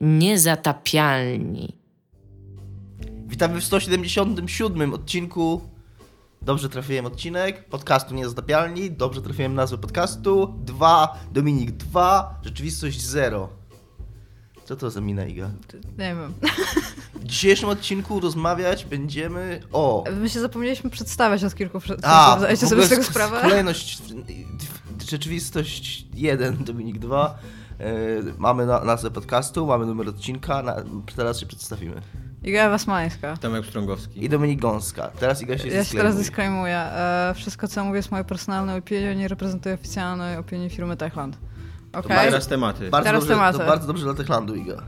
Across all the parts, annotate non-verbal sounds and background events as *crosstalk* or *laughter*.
Niezatapialni. Witamy w 177 odcinku. Dobrze trafiłem odcinek podcastu Niezatapialni. Dobrze trafiłem nazwę podcastu. 2, Dominik 2, rzeczywistość 0. Co to za mina, Iga? Nie wiem. W dzisiejszym odcinku rozmawiać będziemy o... My się zapomnieliśmy przedstawiać od kilku przed. A, Zdajecie w sobie z tego sprawę? Kolejność, rzeczywistość 1, Dominik 2. E, mamy na, nazwę podcastu, mamy numer odcinka, na, teraz się przedstawimy. Iga Ewa Smańska. Tomek Strągowski. I Dominik Gąska. Teraz Iga się Ja się teraz disclaimuję. E, wszystko, co mówię, jest moją personalną opinią, nie reprezentuje oficjalnej opinii firmy Techland. Okej? Teraz tematy. Bardzo Teraz dobrze, tematy. To bardzo dobrze dla Techlandu, Iga.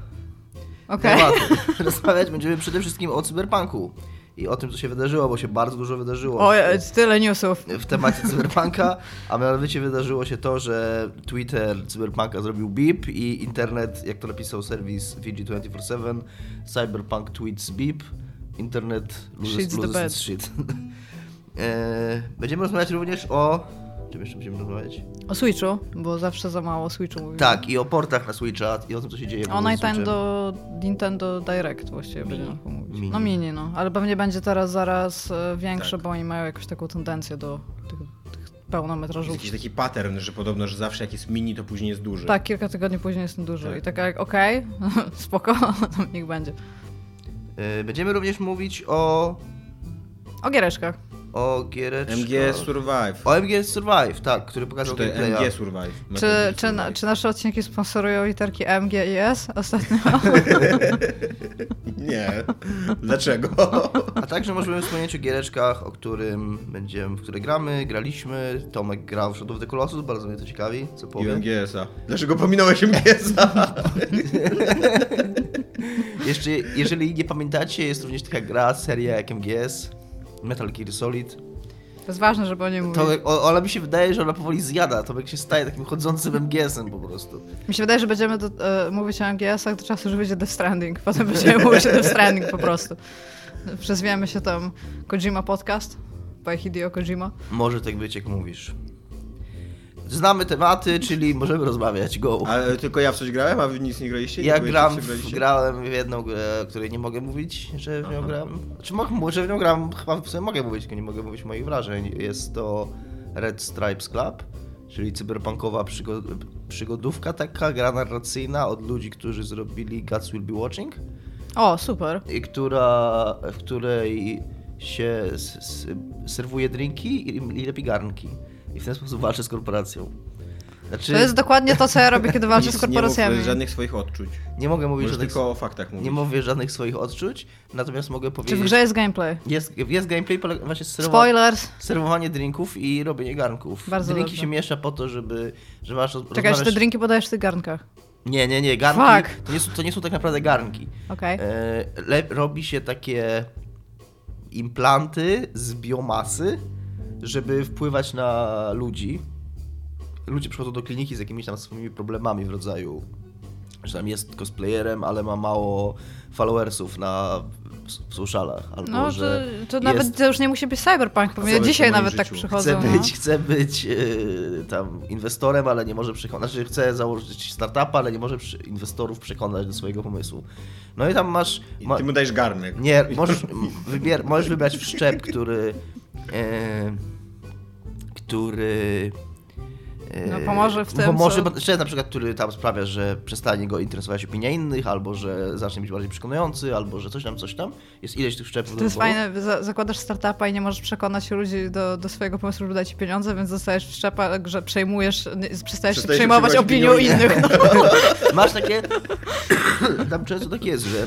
Okej. Tematy. *laughs* Rozmawiać będziemy przede wszystkim o cyberpunku i o tym, co się wydarzyło, bo się bardzo dużo wydarzyło. O, tyle newsów. w temacie cyberpunka, a mianowicie wydarzyło się to, że Twitter cyberpunka zrobił beep i internet, jak to napisał serwis VG247, cyberpunk tweets beep, internet loses, loses shit. *laughs* E, Będziemy rozmawiać również o... Czym jeszcze będziemy rozmawiać? O Switchu, bo zawsze za mało o Switchu mówimy. Tak, i o portach na Switcha i o tym, co się dzieje. w O. Nintendo, Nintendo Direct właściwie Mini. będziemy mówić. Mini. No mini, no. Ale pewnie będzie teraz zaraz e, większe, Tak. bo oni mają jakąś taką tendencję do tych, tych pełnometrażów. Jest jakiś taki pattern, że podobno, że zawsze jak jest mini, to później jest duży. Tak, kilka tygodni później jest duży. Tak. I taka jak, okej, *laughs* spoko, *laughs* to niech będzie. E, Będziemy również mówić o... O giereczkach. O giereczkach... MGS Survive. O MGS Survive, tak, który Czy pokazał to gameplaya. MG Survive? Czy, czy, na, czy nasze odcinki sponsorują literki M, G i S ostatnio? *laughs* Nie. Dlaczego? A także możemy wspomnieć o giereczkach, o którym będziemy, w które gramy, graliśmy. Tomek grał w Shadow of the Colossus, bardzo mnie to ciekawi, co I powie. MGS-a. Dlaczego pominąłeś MGS-a? *laughs* Jeszcze, jeżeli nie pamiętacie, jest również taka gra, seria jak MGS, Metal Gear Solid. To jest ważne, żeby o niej mówić. To, ona mi się wydaje, że ona powoli zjada, Tomek się staje takim chodzącym MGS-em po prostu. Mi się wydaje, że będziemy do, e, mówić o MGS-ach do czasu, że wyjdzie Death Stranding. *laughs* Potem będziemy mówić o Death Stranding po prostu. Przezwiemy się tam Kojima Podcast by Hideo Kojima. Może tak być, jak mówisz. Znamy tematy, czyli możemy rozmawiać, go. Ale tylko ja w coś grałem, a wy nic nie graliście? Ja gram, w, grałem w jedną grę, o której nie mogę mówić, że w nią gram. Czy mogę mówić, że w nią gram? Chyba w sumie mogę mówić, tylko nie mogę mówić moich wrażeń. Jest to Red Stripes Club, czyli cyberpunkowa przygo przygodówka taka, gra narracyjna od ludzi, którzy zrobili Gods Will Be Watching, O, super. i która, w której się serwuje drinki i, i lepi garnki. I w ten sposób walczy z korporacją. Znaczy, To jest dokładnie to, co ja robię, kiedy *laughs* walczę z korporacjami. Nie mów żadnych swoich odczuć. nie mogę mówić Możesz żadnych, tylko o faktach mówić. nie mówię żadnych swoich odczuć, natomiast mogę Czy powiedzieć... w grze jest gameplay? Jest, jest gameplay, polega właśnie serwo, Spoilers. serwowanie drinków i robienie garnków. Bardzo Drinki dobrze. się miesza po to, żeby, że masz Czekaj, czy te rozmawiasz- drinki podajesz w tych garnkach? Nie, nie, nie, garnki Fuck. to nie, są, to nie są tak naprawdę garnki. Okej. E, le, robi się takie implanty z biomasy, żeby wpływać na ludzi. Ludzie przychodzą do kliniki z jakimiś tam swoimi problemami w rodzaju, że tam jest cosplayerem, ale ma mało followersów na w socialach, albo No, to, że to nawet jest- to już nie musi być cyberpunk. Bo Chcę dzisiaj nawet tak życiu. przychodzą. chce no. być, chce być e, tam inwestorem, ale nie może przekonać, znaczy chce założyć startupa, ale nie może przy, inwestorów przekonać do swojego pomysłu. No i tam masz... I ma- ty mu dajesz garnek. Nie, możesz, wybier, możesz wybrać wszczep, który. E, który. e, No, pomoże w tym, Pomoże, co- bo- szczep na przykład, który tam sprawia, że przestanie go interesować opinia innych, albo że zacznie być bardziej przekonujący, albo że coś tam, coś tam. Jest ileś tych szczepów. To jest fajne, za, zakładasz startupa i nie możesz przekonać ludzi do, do swojego pomysłu, żeby dać ci pieniądze, więc dostajesz wszczepa, że przejmujesz, nie, przestajesz się Przestajesz się przejmować przejmować opinią opinią innych. No. *laughs* Masz takie. *coughs* Tam często tak jest, że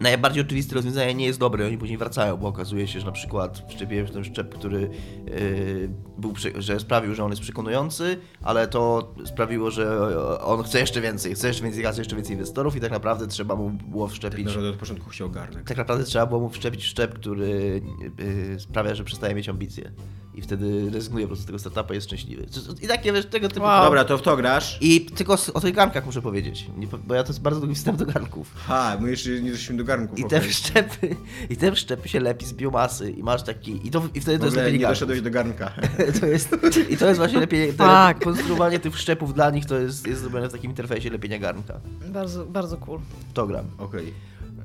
najbardziej oczywiste rozwiązanie nie jest dobre, oni później wracają, bo okazuje się, że na przykład wszczepiłem ten szczep, który yy, był, że sprawił, że on jest przekonujący, ale to sprawiło, że on chce jeszcze więcej, chce jeszcze więcej kasy, jeszcze więcej inwestorów i tak naprawdę trzeba mu było wszczepić. Naprawdę od początku chciał garnek. Tak naprawdę trzeba było mu wszczepić szczep, który yy, sprawia, że przestaje mieć ambicje. I wtedy rezygnuje po prostu z tego startupa i jest szczęśliwy. I takie, wiesz, tego typu... Wow. Dobra, to w to grasz. I tylko o tych garnkach muszę powiedzieć, bo ja to jest bardzo długi wstęp do garnków. Ha, my jeszcze nie doszliśmy do garnków. I te wszczepy, i te wszczepy się lepi z biomasy i masz taki, i, to, i wtedy to jest lepienie nie garnków. doszedłeś do garnka. *laughs* To jest, I to jest właśnie lepiej, *laughs* to Tak. konstruowanie tych wszczepów dla nich to jest, jest zrobione w takim interfejsie lepienia garnka. Bardzo, bardzo cool. To gram. Okej.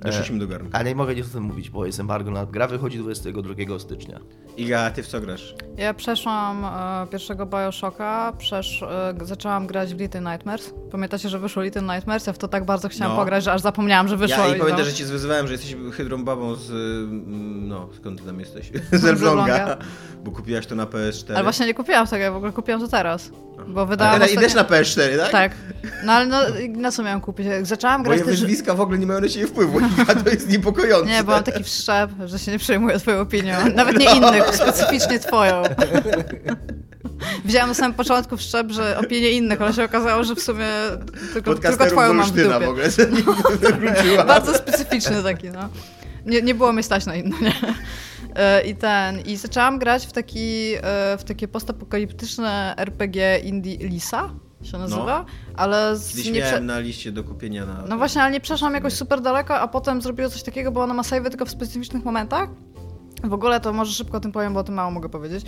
Doszliśmy do garnka. A nie mogę nic o tym mówić, bo jest embargo na gra wychodzi 22 stycznia. Iga, ty w co grasz? Ja przeszłam e, pierwszego Bioshocka, przesz, e, zaczęłam grać w Little Nightmares. Pamiętacie, że wyszło Little Nightmares? Ja w to tak bardzo chciałam No. pograć, że aż zapomniałam, że wyszło. Ja i i pamiętam, no. że cię zwyzywałem, że jesteś hydrą babą z... mm, no, skąd ty tam jesteś? Z *laughs* Elbląga. Bo kupiłaś to na PS4. Ale właśnie nie kupiłam tego, ja w ogóle kupiłam to teraz. Bo A wydałam teraz idziesz na PS4, tak? Tak. No ale no, na co miałam kupić? Zaczęłam grać Moje też... wyzwiska w ogóle nie mają na siebie wpływu. *laughs* Iga, to jest *laughs* niepokojące. Nie, bo mam taki wszczep, że się nie przejmuję twoją opinią. Nawet nie innych, specyficznie twoją. Wzięłam na samym początku wszczep, że opinie innych, ale się okazało, że w sumie tylko, tylko twoją mam w dupie. w ogóle. wróciła. Bardzo specyficzny taki, no. Nie, nie było mnie stać na inne, nie? E, I ten, i zaczęłam grać w taki, e, w takie postapokaliptyczne RPG indie Lisa się nazywa, ale z, Kiedyś nie prze... na liście do kupienia na... No właśnie, ale nie przeszłam jakoś super daleko, a potem zrobiło coś takiego, bo ona ma save tylko w specyficznych momentach. W ogóle to może szybko o tym powiem, bo o tym mało mogę powiedzieć.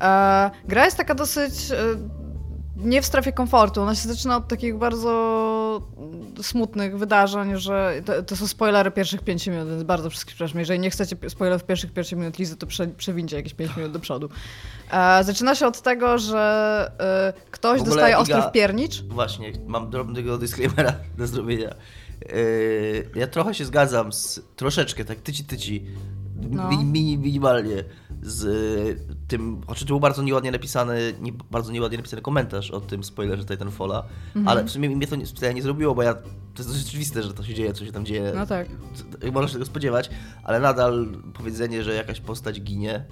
E, gra jest taka dosyć e, nie w strefie komfortu. Ona się zaczyna od takich bardzo smutnych wydarzeń, że to, to są spoilery pierwszych 5 minut, więc bardzo wszystkich przepraszam. Jeżeli nie chcecie spoilerów pierwszych 5 minut Lizy, to prze, przewincie jakieś 5 minut do przodu. E, zaczyna się od tego, że e, ktoś dostaje Iga- ostry w piernicz. Właśnie, mam drobnego disclaimera do zrobienia. Yy, ja trochę się zgadzam z, troszeczkę, tak tyci tyci, No. mi, mini, minimalnie z y, tym, czym to był bardzo nieładnie napisany, nie, bardzo nieładnie napisany komentarz o tym spoilerze Titanfalla, Mhm. ale w sumie mnie to nie, wcale nie zrobiło, bo ja, to jest dosyć oczywiste, że to się dzieje, co się tam dzieje. No tak. Możesz się tego spodziewać, ale nadal powiedzenie, że jakaś postać ginie,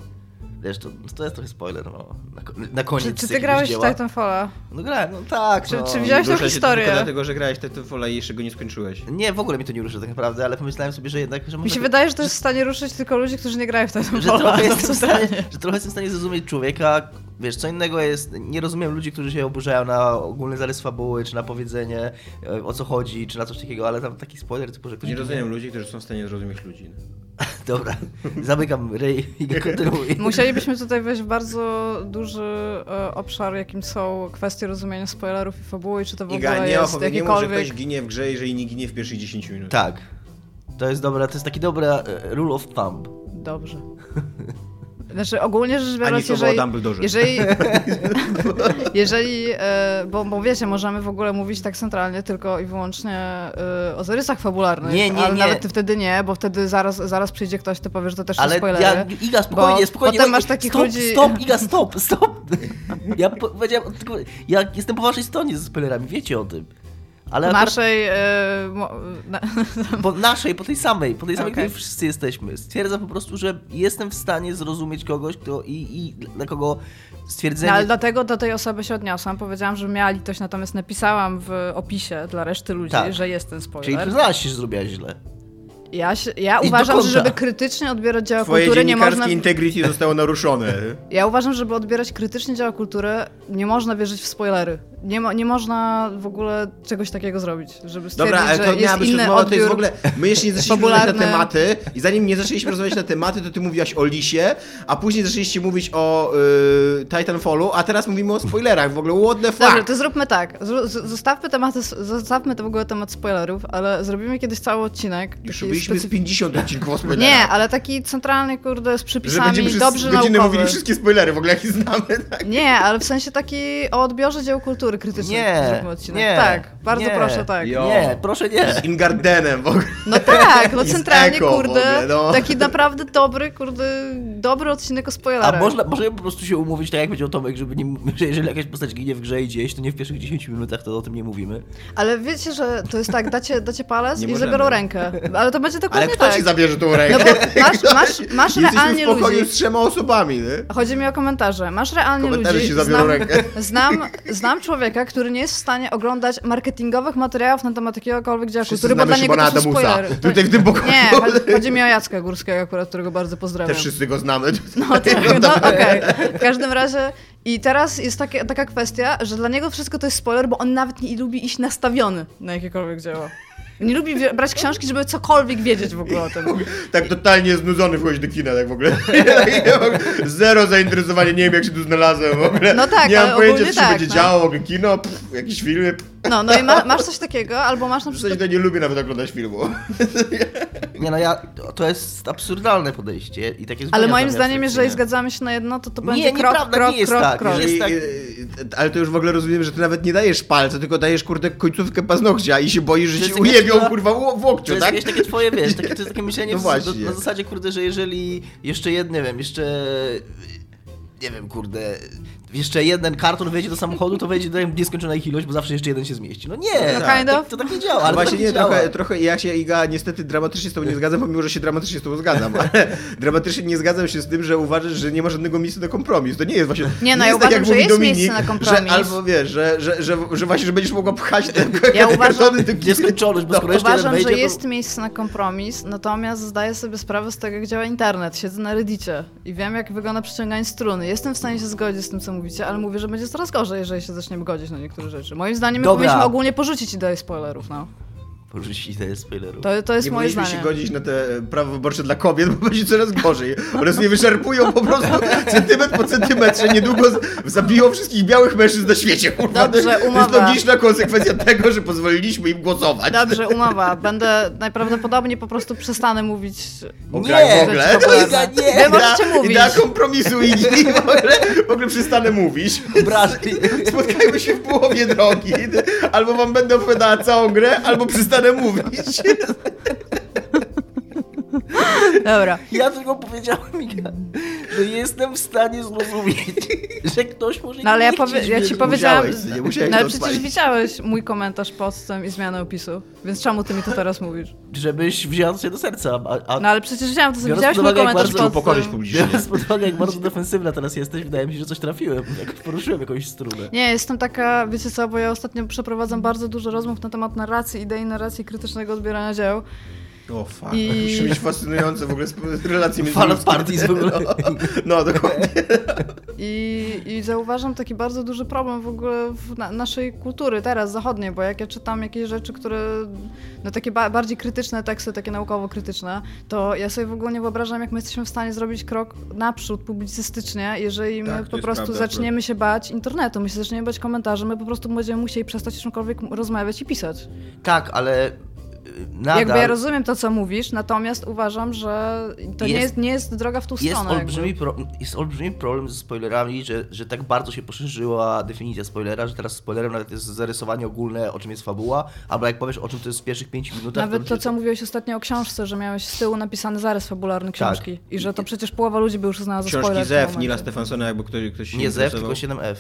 wiesz, to, to jest trochę spoiler, no, na, na koniec Czy, czy ty grałeś w. Titanfalla? No grałem, no tak, Czy- no. czy wziąłeś- tą historię. Tylko dlatego, że grałeś Titanfalla i jeszcze go nie skończyłeś. Nie, w ogóle mi to nie ruszy tak naprawdę, ale pomyślałem sobie, że jednak, że Mi się wydaje, że to jest w stanie ruszyć tylko ludzi, którzy nie grają w że Titanfalla. trochę, *laughs* jestem w stanie, że trochę jestem w stanie zrozumieć człowieka. Wiesz, co innego jest, nie rozumiem ludzi, którzy się oburzają na ogólny zarys fabuły, czy na powiedzenie e, o co chodzi, czy na coś takiego, ale tam taki spoiler typu, że ktoś... Nie rozumiem ludzi, którzy są w stanie zrozumieć ludzi. *laughs* Dobra, zamykam ryj i kontynuuj. Musielibyśmy tutaj wejść w bardzo duży e, obszar, jakim są kwestie rozumienia spoilerów i fabuły, i czy to w Iga, ogóle nie, jest mów, że jakikolwiek... ktoś ginie w grze, jeżeli nie ginie w pierwszych 10 minut. Tak. To jest dobra, to jest taki dobra e, rule of thumb. Dobrze. *laughs* Znaczy ogólnie rzecz biorąc, jeżeli, jeżeli, *laughs* jeżeli e, bo, bo wiecie, możemy w ogóle mówić tak centralnie tylko i wyłącznie e, o zarysach fabularnych, Nie, nie, ale nie. nawet ty wtedy nie, bo wtedy zaraz, zaraz przyjdzie ktoś, kto powie, że to też Ale spoilery. ja, Iga, spokojnie, spokojnie. potem masz takich stop, ludzi- Stop, Iga, stop, stop. Ja po- powiedziałem, tylko, ja jestem po waszej stronie ze spoilerami, wiecie o tym. Ale akurat naszej... E, mo, na, *laughs* po naszej, po tej samej, po tej samej, Okej. której wszyscy jesteśmy. Stwierdzam po prostu, że jestem w stanie zrozumieć kogoś, kto i, i dla kogo stwierdzenie... No, ale dlatego do tej osoby się odniosłam. Powiedziałam, że miała litość, natomiast napisałam w opisie dla reszty ludzi, Tak. że jest ten Czyli spoiler. przyznałaś się, że zrobiłaś źle. Ja, się, *laughs* ja uważam, że żeby krytycznie odbierać dzieła Twoje kultury, nie można... integrity zostało naruszone. Ja uważam, żeby odbierać krytycznie dzieła kultury, nie można wierzyć w spoilery. Nie, mo, nie można w ogóle czegoś takiego zrobibyć, żeby stwierdzić, Dobra, ale że to jest miała być inny rozmowa, to odbiór. jest w ogóle... My jeszcze nie zaczęliśmy rozmawiać na tematy i zanim nie zaczęliśmy rozmawiać na tematy, to ty mówiłaś o Lisie, a później zaczęliście mówić o y, Titanfallu, a teraz mówimy o spoilerach. W ogóle what the fuck? Dobrze, to zróbmy tak. Z- Zostawmy tematy, zostawmy to w ogóle temat spoilerów, ale zrobimy kiedyś cały odcinek. Już z specyf- 50 odcinków o spoilerach. Nie, ale taki centralny, kurde, z Że przypisami, będziemy dobrze naukowy. mówili wszystkie spoilery w ogóle, jakie znamy, tak? Nie, ale w sensie taki o odbiorze dzieł kultury krytycznej. Nie, nie. Tak, bardzo nie, proszę, tak. Jo. Nie, proszę nie. Z Ingardenem w ogóle. No tak, no *laughs* centralnie, Eko kurde, ogóle, no. taki naprawdę dobry, kurde, dobry odcinek o spoilerach. A można, możemy po prostu się umówić, tak jak powiedział Tomek, żeby nie, *laughs* że jeżeli jakaś postać ginie w grze i gdzieś, to nie w pierwszych 10 minutach, to o tym nie mówimy. Ale wiecie, że to jest tak, dacie, dacie palec Nie i możemy. zabiorą rękę. Ale to będzie Ale dokładnie kto tak. ci zabierze tą No rękę? bo *laughs* masz, masz, masz realnie w pokoju ludzi. z trzema osobami, nie? Chodzi mi o komentarze. Masz realnie Komentarze ludzi. ci zabiorą znam, rękę. *laughs* znam, znam człowieka, który nie jest w stanie oglądać marketingowych materiałów na temat jakiegokolwiek dzieła Wszyscy kultury, bo dla niego to spoilery. Tutaj w tym pokoju. Nie, chodzi- chodzi mi o Jacka Górskiego akurat, którego bardzo pozdrawiam. Też wszyscy go znamy. No, tak, *laughs* no okej. W każdym razie i teraz jest takie, taka kwestia, że dla niego wszystko to jest spoiler, bo on nawet nie lubi iść nastawiony na jakiekolwiek dzieło. Nie lubi brać książki, żeby cokolwiek wiedzieć w ogóle o tym. *laughs* Tak totalnie znudzony wchodzi do kina, tak w ogóle. *laughs* Zero zainteresowania, nie wiem jak się tu znalazłem w ogóle. No tak, Nie mam pojęcia co się tak, będzie no. działo, w ogóle kino, pff, jakieś filmy. Pff, No, no i ma, masz coś takiego, albo masz na przykład... zasadzie to nie lubię nawet oglądać filmu. *laughs* Nie no, ja, to jest absurdalne podejście i takie Ale moim zdaniem, jeżeli zgadzamy się na jedno, to to Nie, będzie krok, nieprawda, krok, nie jest krok, tak. krok. Jeżeli- tak- e, ale to już w ogóle rozumiem, że ty nawet nie dajesz palca, tylko dajesz kurde końcówkę paznokcia i się boisz, że To ci ujebią taka- kurwa w w To łokciu, jest tak? jakieś takie twoje, wiesz, takie, to jest *laughs* takie myślenie No w- właśnie. na zasadzie, kurde, że jeżeli jeszcze jedno, nie wiem, jeszcze nie wiem, kurde, jeszcze jeden karton wejdzie do samochodu, to wejdzie do nieskończona ich ilość, bo zawsze jeszcze jeden się zmieści. No nie, No tak, kind of. to tak nie działa, No ale właśnie to tak nie, działa. trochę, trochę ja się Iga niestety dramatycznie z tobą nie zgadzam, pomimo, że się dramatycznie z tobą zgadzam, *laughs* dramatycznie nie zgadzam się z tym, że uważasz, że nie ma żadnego miejsca na kompromis. To nie jest właśnie... Nie, no ja jest tak, uważam, jak że jest Dominik, miejsce na kompromis. Że albo wiesz, że, że, że, że właśnie, że będziesz mogła pchać te Ja uważam- do Nieskończoność, bo skoro jeszcze Uważam, wejdzie, że to... jest miejsce na kompromis, natomiast zdaję sobie sprawę z tego, jak działa internet. Siedzę na Reddicie i wiem, jak wygląda przyciąganie struny. Jestem w stanie się zgodzić z tym, co mówicie, ale mówię, że będzie coraz gorzej, jeżeli się zaczniemy godzić na niektóre rzeczy. Moim zdaniem my Dobra. powinniśmy ogólnie porzucić ideę spoilerów, no. Porzucić ideę spoilerów. To, to jest Nie moje powinniśmy zdanie. się godzić na te prawa wyborcze dla kobiet, bo będzie coraz gorzej. One się nie wyczerpują po prostu centymetr po centymetrze. Niedługo zabiją wszystkich białych mężczyzn na świecie. Kurwa. Dobrze, to jest umowa. logiczna konsekwencja tego, że pozwoliliśmy im głosować. Dobrze, umowa. Będę najprawdopodobniej po prostu przestanę mówić. O Nie, w ogóle. popularne. Iga, nie. Wy możecie Idea- mówić. Idea kompromisu i w ogóle, w ogóle przestanę mówić. Obraźli. Spotkajmy się w połowie drogi. Albo wam będę opowiadała całą grę, albo przestanę mówić. Dobra. Ja tylko powiedziałem, Że jestem w stanie zrozumieć, *laughs* że ktoś może No ale ja, nie powie, ja ci powiedziałam. musiałeś, nie musiałeś No ale przecież odpalić. widziałeś mój komentarz pod tym i zmianę opisu. Więc czemu ty mi to teraz mówisz? Żebyś wziął to sobie do serca, a, a No ale przecież widziałam to, Biorąc widziałeś pod mój uwagę, jak komentarz bardzo upokorzyć tym. publicznie. biorąc pod uwagę, jak bardzo defensywna teraz jesteś, wydaje mi się, że coś trafiłem, jak poruszyłem jakąś strunę. Nie, jestem taka, wiecie co, bo ja ostatnio przeprowadzam bardzo dużo rozmów na temat narracji, idei narracji krytycznego odbierania dzieł. O fuck, I- musi mieć fascynujące w ogóle relacje między Fan parties w ogóle. No, *laughs* no dokładnie. I, I zauważam taki bardzo duży problem w ogóle w na, naszej kultury teraz, zachodniej, bo jak ja czytam jakieś rzeczy, które, no takie ba bardziej krytyczne teksty, takie naukowo-krytyczne, to ja sobie w ogóle nie wyobrażam, jak my jesteśmy w stanie zrobić krok naprzód publicystycznie, jeżeli my Tak, to po prostu prawda, zaczniemy się bać internetu, my się zaczniemy bać komentarzy, my po prostu będziemy musieli przestać o czymkolwiek rozmawiać i pisać. Tak, ale nadal Jakby ja rozumiem to, co mówisz, natomiast uważam, że to nie, Jest- jest, nie jest droga w tą jest stronę. olbrzymi, pro, jest olbrzymi problem ze spoilerami, że, że tak bardzo się poszerzyła definicja spoilera, że teraz spoilerem nawet jest zarysowanie ogólne, o czym jest fabuła, albo jak powiesz, o czym to jest w pierwszych pięciu minutach, Nawet to, co mówiłeś ostatnio o książce, że miałeś z tyłu napisany zarys fabularny książki i że to przecież połowa ludzi by już uznała za Książki spoiler Zew, momencie. Nila Stefansona, jakby ktoś, ktoś się Nie ZEF, tylko interesował. 7F.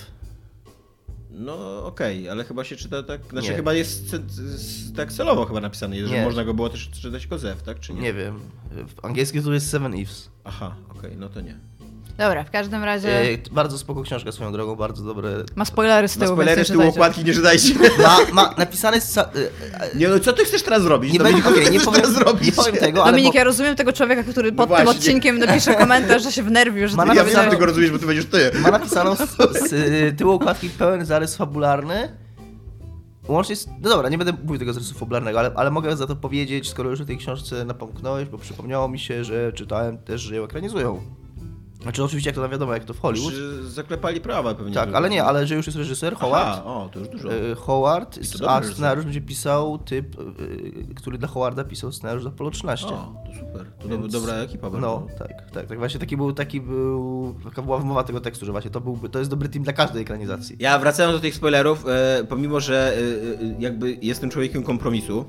No okej, ale chyba się czyta tak, znaczy Nie. chyba jest c- c- tak celowo chyba napisane, że Nie. można go było też czytać jako Zew, tak czy nie? Nie wiem. W angielskim to jest Seven Eves. Aha, okej, no to nie. Dobra, w każdym razie E, bardzo spoko książka swoją drogą, bardzo dobre. ma spoilery z tyłu, spoilery więc z nie tyłu okładki nie czytajcie. *laughs* Ma, ma napisane z. ca- e, e, Nie no, co ty chcesz teraz zrobić? Nie, Dominik, okay, nie, powiem, teraz zrobić? nie powiem tego, ale. Dominik, mo- ja rozumiem tego człowieka, który pod tym właśnie. odcinkiem napisze komentarz, że się wnerwił, że Ma ty na Ja wiem, że napisane- ty go rozumiesz, bo ty będziesz ty. Ma napisaną z, z tyłu okładki pełen zarys fabularny. Łącznie z... No dobra, nie będę mówił tego zarysu fabularnego, ale, ale mogę za to powiedzieć, skoro już o tej książce napomknąłeś, bo przypomniało mi się, że czytałem też, że ją ekranizują. Znaczy oczywiście jak to wiadomo, jak to w Hollywood. Czy zaklepali prawa pewnie. Tak, ale nie, ale że już jest reżyser, Howard. Aha, o, to już dużo. E, Howard, I to a scenariusz będzie pisał typ, który dla Howarda pisał scenariusz do Apollo 13. O, to super. To Więc- dobra ekipa bardzo. No, tak, tak, tak. Właśnie taki był, taki był, taka była wymowa tego tekstu, że właśnie to byłby, to jest dobry team dla każdej ekranizacji. Ja wracając do tych spoilerów, e, pomimo, że e, e, jakby jestem człowiekiem kompromisu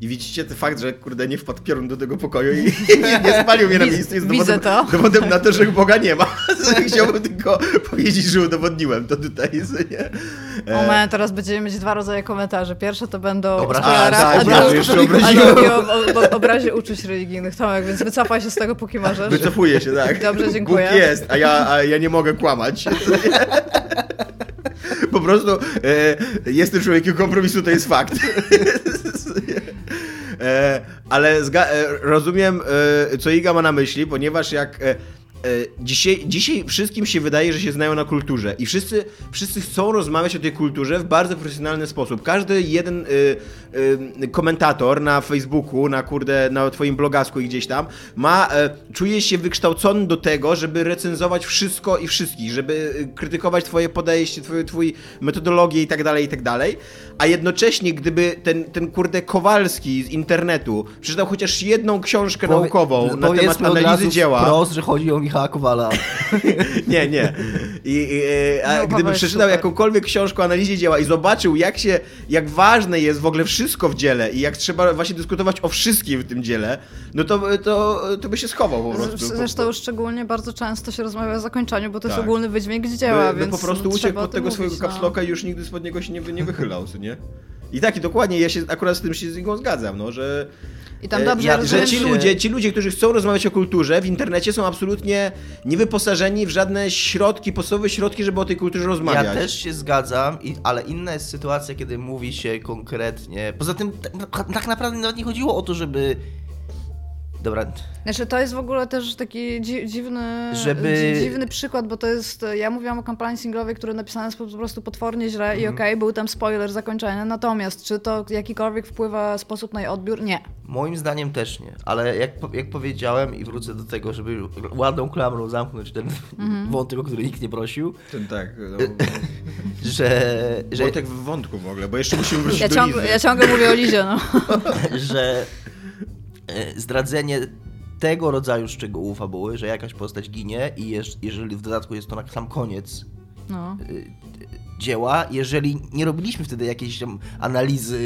i widzicie ten fakt, że kurde nie wpadł piorun do tego pokoju i *laughs* nie spalił mnie na miejscu, jest dowodem, to. dowodem na to, że Boga nie ma. *laughs* Chciałbym tylko powiedzieć, że udowodniłem to tutaj, nie? O E, man, teraz będziemy mieć dwa rodzaje komentarzy. Pierwsze to będą o spoilerach, A, tak, o, o, o obrazie uczuć religijnych. Tomek, więc wycofaj się z tego, póki możesz. Wycofuję się, tak. Dobrze, dziękuję. Bóg jest, a ja, a ja nie mogę kłamać. *laughs* Po prostu e, jestem człowiekiem kompromisu, to jest fakt. *laughs* E, ale zga- e, rozumiem, e, co Iga ma na myśli, ponieważ jak e, dzisiaj, dzisiaj wszystkim się wydaje, że się znają na kulturze i wszyscy, wszyscy chcą rozmawiać o tej kulturze w bardzo profesjonalny sposób. Każdy jeden y, y, komentator na Facebooku, na kurde, na twoim blogasku i gdzieś tam, ma, y, czuje się wykształcony do tego, żeby recenzować wszystko i wszystkich, żeby krytykować twoje podejście, twój, twój metodologię i tak dalej, i tak dalej. A jednocześnie, gdyby ten, ten kurde Kowalski z internetu przeczytał chociaż jedną książkę Powie, naukową na temat analizy dzieła. Wprost, że chodzi o Michała Kowala. *laughs* nie, nie. I, i a no, gdyby przeczytał super. jakąkolwiek książkę o analizie dzieła i zobaczył, jak się, jak ważne jest w ogóle wszystko w dziele i jak trzeba właśnie dyskutować o wszystkim w tym dziele, no to, to, to by się schował po prostu. Zresztą po szczególnie bardzo często się rozmawia o zakończeniu, bo to tak. jest ogólny wydźwięk dzieła, by, więc... By po prostu uciekł od tego mówić, swojego no. kapsloka i już nigdy spod niego się nie, nie wychylał, nie? I tak, i dokładnie, ja się akurat z tym się z Igą zgadzam, no, że i tam dobrze ja, że ci ludzie, ci ludzie, którzy chcą rozmawiać o kulturze w internecie są absolutnie niewyposażeni w żadne środki, podstawowe środki, żeby o tej kulturze rozmawiać. Ja też się zgadzam, ale inna jest sytuacja, kiedy mówi się konkretnie. Poza tym tak, tak naprawdę nawet nie chodziło o to, żeby Dobra. Znaczy to jest w ogóle też taki dzi dziwny, Żeby... dziwny przykład, bo to jest, ja mówiłam o kampanii singlowej, która napisana jest po prostu potwornie źle mm. i mhm. okej, okay, był tam spoiler zakończenia, natomiast czy to jakikolwiek wpływa sposób na jej odbiór? Nie. Moim zdaniem też nie, ale jak, jak powiedziałem i wrócę do tego, żeby ładną klamrą zamknąć ten mm -hmm. wątek, o który nikt nie prosił. Ten tak. *laughs* No, że, że... Wątek w wątku w ogóle, bo jeszcze musimy wrócić ja do ciągle, Ja ciągle mówię o Lizie, no. *laughs* że zdradzenie tego rodzaju szczegółów fabuły, że jakaś postać ginie i jeżeli w dodatku jest to na sam koniec no. E, dzieła, jeżeli nie robiliśmy wtedy jakiejś tam analizy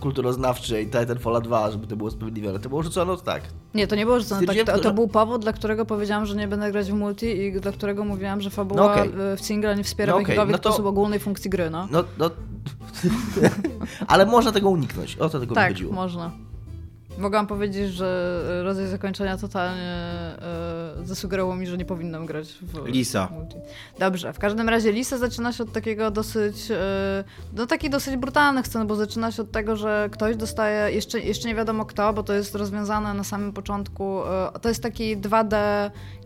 kulturoznawczej Titanfalla 2, żeby to było sprawiedliwe, to było rzucone tak. Nie, to nie było rzucone tak. To, to, był powód, dla którego powiedziałam, że nie będę grać w multi i dla którego mówiłam, że fabuła no okay. w single nie wspiera no okay. w jakikolwiek no to... sposób ogólnej funkcji gry, no. No, no... *laughs* Ale można tego uniknąć, o to tego tak, chodziło. można. Mogłam powiedzieć, że rodzaj zakończenia totalnie yy, zasugerował mi, że nie powinnam grać w Lisa. Multi. Dobrze, w każdym razie Lisa zaczyna się od takiego dosyć, yy, no taki dosyć brutalnych scen, bo zaczyna się od tego, że ktoś dostaje, jeszcze, jeszcze nie wiadomo kto, bo to jest rozwiązane na samym początku, to jest taki 2D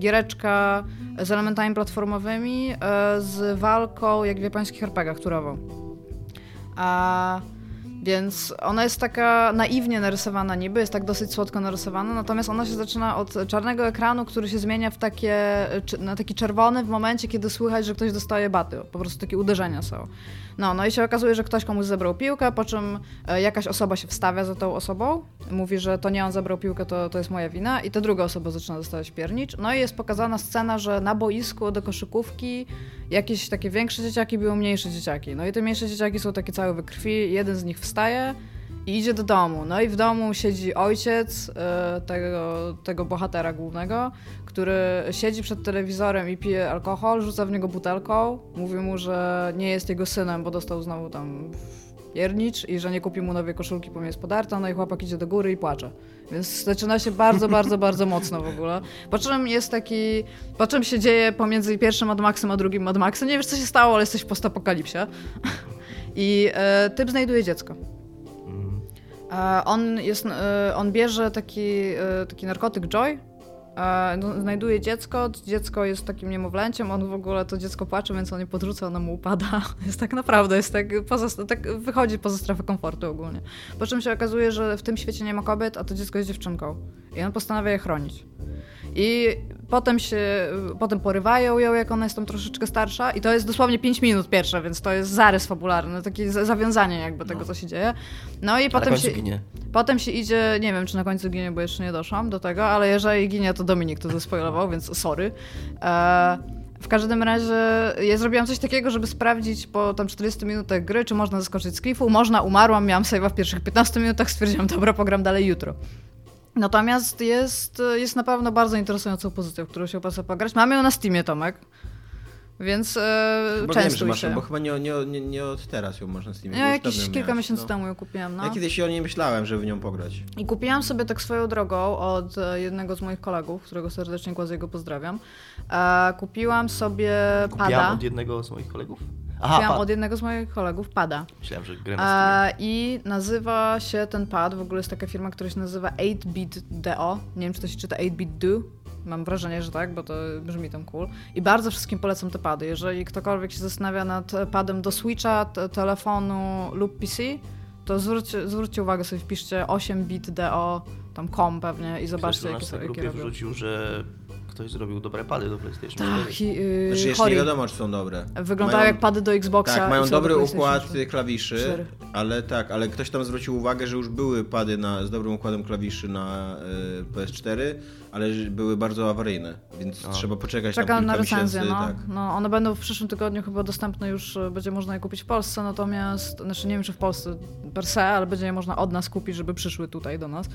giereczka z elementami platformowymi, z walką jak w japońskich RPGach turową. A... Więc ona jest taka naiwnie narysowana niby, jest tak dosyć słodko narysowana, natomiast ona się zaczyna od czarnego ekranu, który się zmienia w takie, na taki czerwony w momencie, kiedy słychać, że ktoś dostaje baty. Po prostu takie uderzenia są. No, no i się okazuje, że ktoś komuś zebrał piłkę, po czym e, jakaś osoba się wstawia za tą osobą, mówi, że to nie on zebrał piłkę, to, to jest moja wina i ta druga osoba zaczyna dostawać piernicz. No i jest pokazana scena, że na boisku do koszykówki jakieś takie większe dzieciaki biją mniejsze dzieciaki. No i te mniejsze dzieciaki są takie całe we krwi, jeden z nich wstaje, i idzie do domu. No i w domu siedzi ojciec y, tego, tego bohatera głównego, który siedzi przed telewizorem i pije alkohol, rzuca w niego butelką, mówi mu, że nie jest jego synem, bo dostał znowu tam piernicz i że nie kupi mu nowej koszulki, bo jest podarta, no i chłopak idzie do góry i płacze. Więc zaczyna się bardzo, *laughs* bardzo, bardzo mocno w ogóle. Po czym jest taki... Po czym się dzieje pomiędzy pierwszym Mad Maxem a drugim Mad Maxem. Nie wiesz, co się stało, ale jesteś w postapokalipsie. I e, typ znajduje dziecko. E, on, jest, e, on bierze taki, e, taki narkotyk Joy, no, znajduje dziecko, dziecko jest takim niemowlęciem, on w ogóle to dziecko płacze, więc on je podrzuca, ono mu upada. *laughs* Jest tak naprawdę, jest tak, poza, tak wychodzi poza strefę komfortu ogólnie. Po czym się okazuje, że w tym świecie nie ma kobiet, a to dziecko jest dziewczynką. I on postanawia je chronić. I potem się, potem porywają ją, jak ona jest tam troszeczkę starsza i to jest dosłownie 5 minut pierwsze, więc to jest zarys fabularny, takie zawiązanie jakby tego, no. co się dzieje. No i potem się, ginie. potem się idzie, nie wiem, czy na końcu ginie, bo jeszcze nie doszłam do tego, ale jeżeli ginie, to Dominik to zaspoilował, więc sorry. E, w każdym razie ja zrobiłam coś takiego, żeby sprawdzić po tam 40 minutach gry, czy można zaskoczyć z klifu. Można, umarłam, miałam save'a w pierwszych 15 minutach, stwierdziłam, *laughs* dobra, pogram dalej jutro. Natomiast jest, jest na pewno bardzo interesującą pozycją, w którą się opłaca pograć. Mamy ją na Steamie, Tomek. Więc e, bo często wiem, masz, bo chyba nie, nie, nie, nie od teraz ją można Steamie. Ja jakieś kilka miesięcy no. temu ją kupiłam. No. Ja kiedyś o niej myślałem, żeby w nią pograć. I kupiłam sobie tak swoją drogą od e, jednego z moich kolegów, którego serdecznie jego pozdrawiam. E, kupiłam sobie kupiłam pada. od jednego z moich kolegów? Aha, Kupiłam pad. od jednego z moich kolegów pada. Myślałem, że grę na E, I nazywa się ten pad, w ogóle jest taka firma, która się nazywa 8bit DO. Nie wiem, czy to się czyta 8bit Do. Mam wrażenie, że tak, bo to brzmi tam cool. I bardzo wszystkim polecam te pady. Jeżeli ktokolwiek się zastanawia nad padem do Switcha, te, telefonu lub PC, to zwróćcie, zwróćcie uwagę sobie, wpiszcie 8bit DO, tam com pewnie i zobaczcie, jakie, na są- jakie grupie robią. wrzucił, że ktoś zrobił dobre pady do PlayStation Tak, 4. i, yy, Znaczy jeszcze nie wiadomo, czy są dobre. Wyglądają Mają- jak pady do Xboxa. Tak, mają do dobry PlayStation układ 4. klawiszy, Cztery. ale tak, ale ktoś tam zwrócił uwagę, że już były pady na, z dobrym układem klawiszy na y, PS4, ale były bardzo awaryjne, więc A. trzeba poczekać Czekam tam na kilka recenzję, no. Tak. no. One będą w przyszłym tygodniu chyba dostępne już, e, będzie można je kupić w Polsce, natomiast, znaczy nie wiem czy w Polsce per se, ale będzie je można od nas kupić, żeby przyszły tutaj do nas.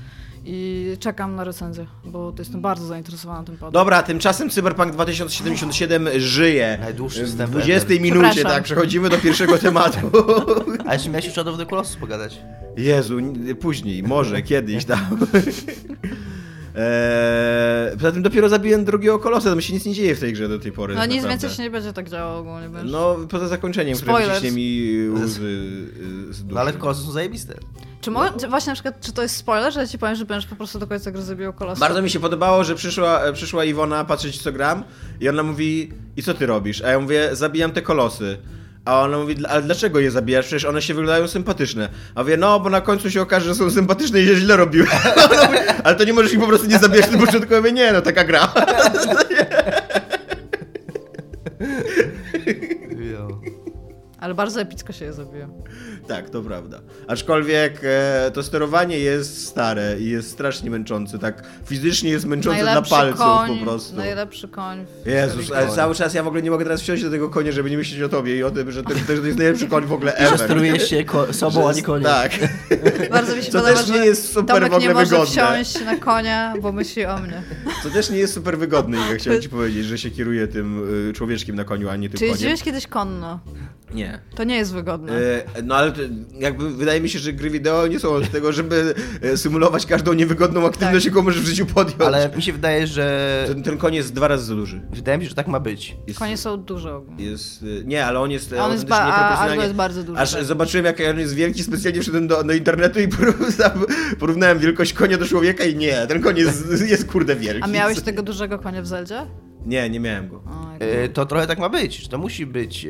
I czekam na recenzję, bo to jestem bardzo zainteresowana tym podem. Dobra, tymczasem Cyberpunk 2077 żyje. Najdłuższy W wstęp 20 ever. minucie, tak, przechodzimy do pierwszego *laughs* tematu. A jeszcze miałeś już Shadow of the Colossus pogadać. Jezu, później, może, kiedyś tam. *laughs* Eee, poza tym dopiero zabiłem drugiego kolosa, tam się nic nie dzieje w tej grze do tej pory. No nic naprawdę. więcej się nie będzie tak działo ogólnie, wiesz. No, poza zakończeniem, które Spoilers. wyciśnie mi łzy y, z duszy. No ale Colossus są zajebiste. Czy, mo- czy właśnie na przykład, czy to jest spoiler, że ja ci powiem, że będziesz po prostu do końca gry zabijał kolosa? Bardzo mi się podobało, że przyszła, e, przyszła Iwona patrzeć co gram i ona mówi, i co ty robisz? A ja mówię, zabijam te kolosy. A ona mówi, ale dlaczego je zabijasz? Przecież one się wyglądają sympatyczne. A mówię, no, bo na końcu się okaże, że są sympatyczne i że źle robiłem. *laughs* Ale to nie możesz ich po prostu nie zabijać na początku. Ja mówię, nie, no taka gra. *laughs* Jo. Ale bardzo epicko się je zabija. Tak, to prawda. Aczkolwiek e, to sterowanie jest stare i jest strasznie męczące. Tak fizycznie jest męczące dla palców koń, po prostu. Najlepszy koń w Jezus, ale cały czas ja w ogóle nie mogę teraz wsiąść do tego konia, żeby nie myśleć o tobie i o tym, że to, że to jest najlepszy koń w ogóle Że ever. sterujesz się ko- sobą, a nie koniem. Tak. Bardzo mi się Co podoba, też nie że jest super Tomek w ogóle nie może wygodne. wsiąść na konia, bo myśli o mnie. To też nie jest super wygodne, jak chciałem ci powiedzieć, że się kieruje tym y, człowieczkiem na koniu, a nie tym Czy koniem. jeździłeś kiedyś konno? Nie. To nie jest wygodne. E, No ale jakby wydaje mi się, że gry wideo nie są od tego, żeby e, symulować każdą niewygodną aktywność, Tak. jaką możesz w życiu podjąć. Ale mi się wydaje, że... ten, ten jest dwa razy za duży. Wydaje mi się, że tak ma być. Jest, Konie są duże ogólnie. jest, y, nie, ale on jest On jest ba- a- nieproporcjonalnie- jest bardzo duży, Aż tak. zobaczyłem, jak on jest wielki, specjalnie wszedłem do, do internetu i *laughs* porównałem, porównałem wielkość konia do człowieka i nie, ten koń jest, jest kurde wielki. A miałeś tego dużego konia w Zeldzie? Nie, nie miałem go. E, To trochę tak ma być, że to musi być, e,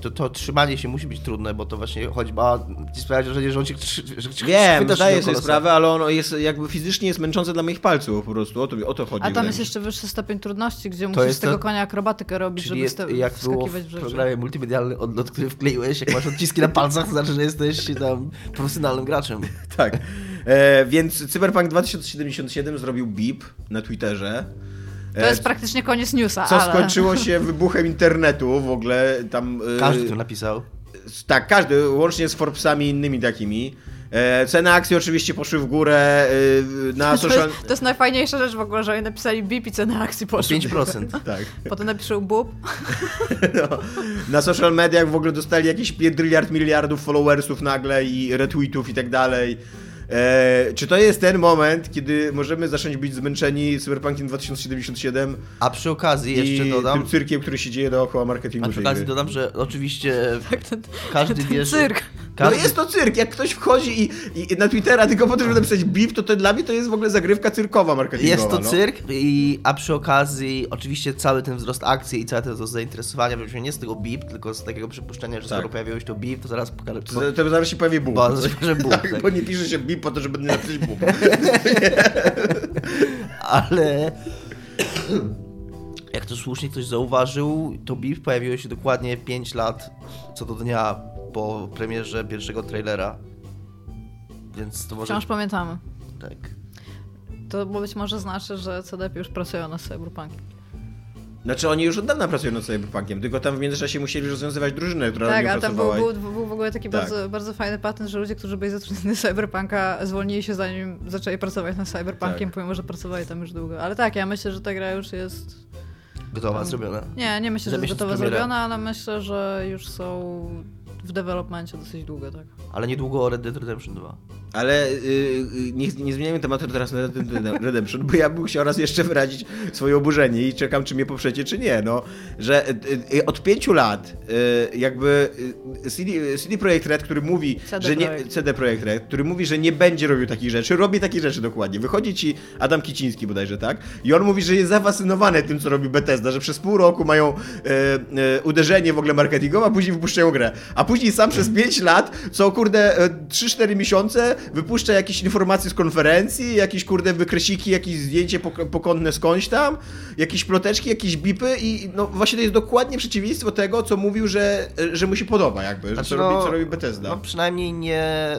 to, to trzymanie się musi być trudne, bo to właśnie chodzi, ma ci sprawiać wrażenie, że on cię trzy- że cię Wiem, chwytasz zdaję sobie sprawę, ale ono jest jakby fizycznie jest męczące dla moich palców po prostu, o to, o to chodzi. A tam wydaje jest jeszcze wyższy stopień trudności, gdzie musisz jest z tego to- konia akrobatykę robić, Czyli żeby jest, sta- jak było wskakiwać w w rzeczy. programie multimedialny odlot, który wkleiłeś, jak masz odciski na palcach, to znaczy, że jesteś tam profesjonalnym graczem. *laughs* Tak. E, więc Cyberpunk 2077 zrobił beep na Twitterze. E, To jest praktycznie koniec newsa, Co ale... skończyło się wybuchem internetu w ogóle tam. e, Każdy to napisał. Tak, każdy, łącznie z Forbesami i innymi takimi. E, ceny akcji oczywiście poszły w górę e, na To social... jest, to jest najfajniejsza rzecz w ogóle, że oni napisali BIP i ceny akcji poszły. 5%. *laughs* Tak. Potem napiszą bub. *laughs* No, na social mediach w ogóle dostali jakieś piętryliard miliardów followersów nagle i retweetów i tak dalej. E, czy to jest ten moment, kiedy możemy zacząć być zmęczeni Cyberpunkiem 2077 A przy okazji jeszcze i dodam, tym cyrkiem, który się dzieje dookoła marketingu a przy okazji gry? dodam, że oczywiście *laughs* Tak, ten, każdy ten wie, że... cyrk. No Każdy, jest to cyrk, jak ktoś wchodzi i, i na Twittera tylko po to, żeby napisać beep, to, to dla mnie to jest w ogóle zagrywka cyrkowa marketingowa. Jest to no. cyrk, i, a przy okazji oczywiście cały ten wzrost akcji i cały ten wzrost zainteresowania się nie z tego BIP, tylko z takiego przypuszczenia, że Tak. skoro pojawiło się to BIP, to zaraz pokażę. To, to zaraz się pojawi bóg. Bo, *laughs* tak, tak. bo nie pisze się po to, żeby napisać bóg. *laughs* Ale jak to słusznie ktoś zauważył, to BIP pojawiło się dokładnie 5 lat co do dnia po premierze pierwszego trailera. Więc to może. Wciąż pamiętamy. Tak. To być może znaczy, że CDP już pracują nad Cyberpunkiem. Znaczy oni już od dawna pracują nad Cyberpunkiem, tylko tam w międzyczasie musieli rozwiązywać drużynę, która Tak, nie a tam był, był, był w ogóle taki Tak. bardzo, bardzo fajny patent, że ludzie, którzy byli zatrudnieni na Cyberpunka, zwolnili się zanim zaczęli pracować nad Cyberpunkiem, Tak. pomimo, że pracowali tam już długo. Ale tak, ja myślę, że ta gra już jest... Gotowa, Um, zrobiona. Nie, nie myślę, że jest gotowa premiera. zrobiona, ale myślę, że już są w developmencie dosyć długo, tak. Ale niedługo Red Dead Redemption 2. Ale yy, nie, nie zmieniajmy tematu teraz na Red Dead *laughs* Redemption, bo ja bym chciał raz jeszcze wyrazić swoje oburzenie i czekam, czy mnie poprzecie, czy nie. No, że yy, od pięciu lat yy, jakby y, CD, CD Projekt Red, który mówi, CD że nie, Projekt. CD Projekt Red, który mówi, że nie będzie robił takich rzeczy, robi takie rzeczy dokładnie. Wychodzi ci Adam Kiciński bodajże, tak? I on mówi, że jest zafascynowany tym, co robi Bethesda, że przez pół roku mają uderzenie w ogóle marketingowe, a później wypuszczają grę. A później sam przez 5 lat, co kurde e, 3-4 miesiące, wypuszcza jakieś informacje z konferencji, jakieś kurde wykresiki, jakieś zdjęcie pok- pokątne skądś tam, jakieś ploteczki, jakieś bipy i no właśnie to jest dokładnie przeciwieństwo tego, co mówił, że, że mu się podoba jakby, że Znaczy, co, no, robi, co robi Bethesda. No przynajmniej nie...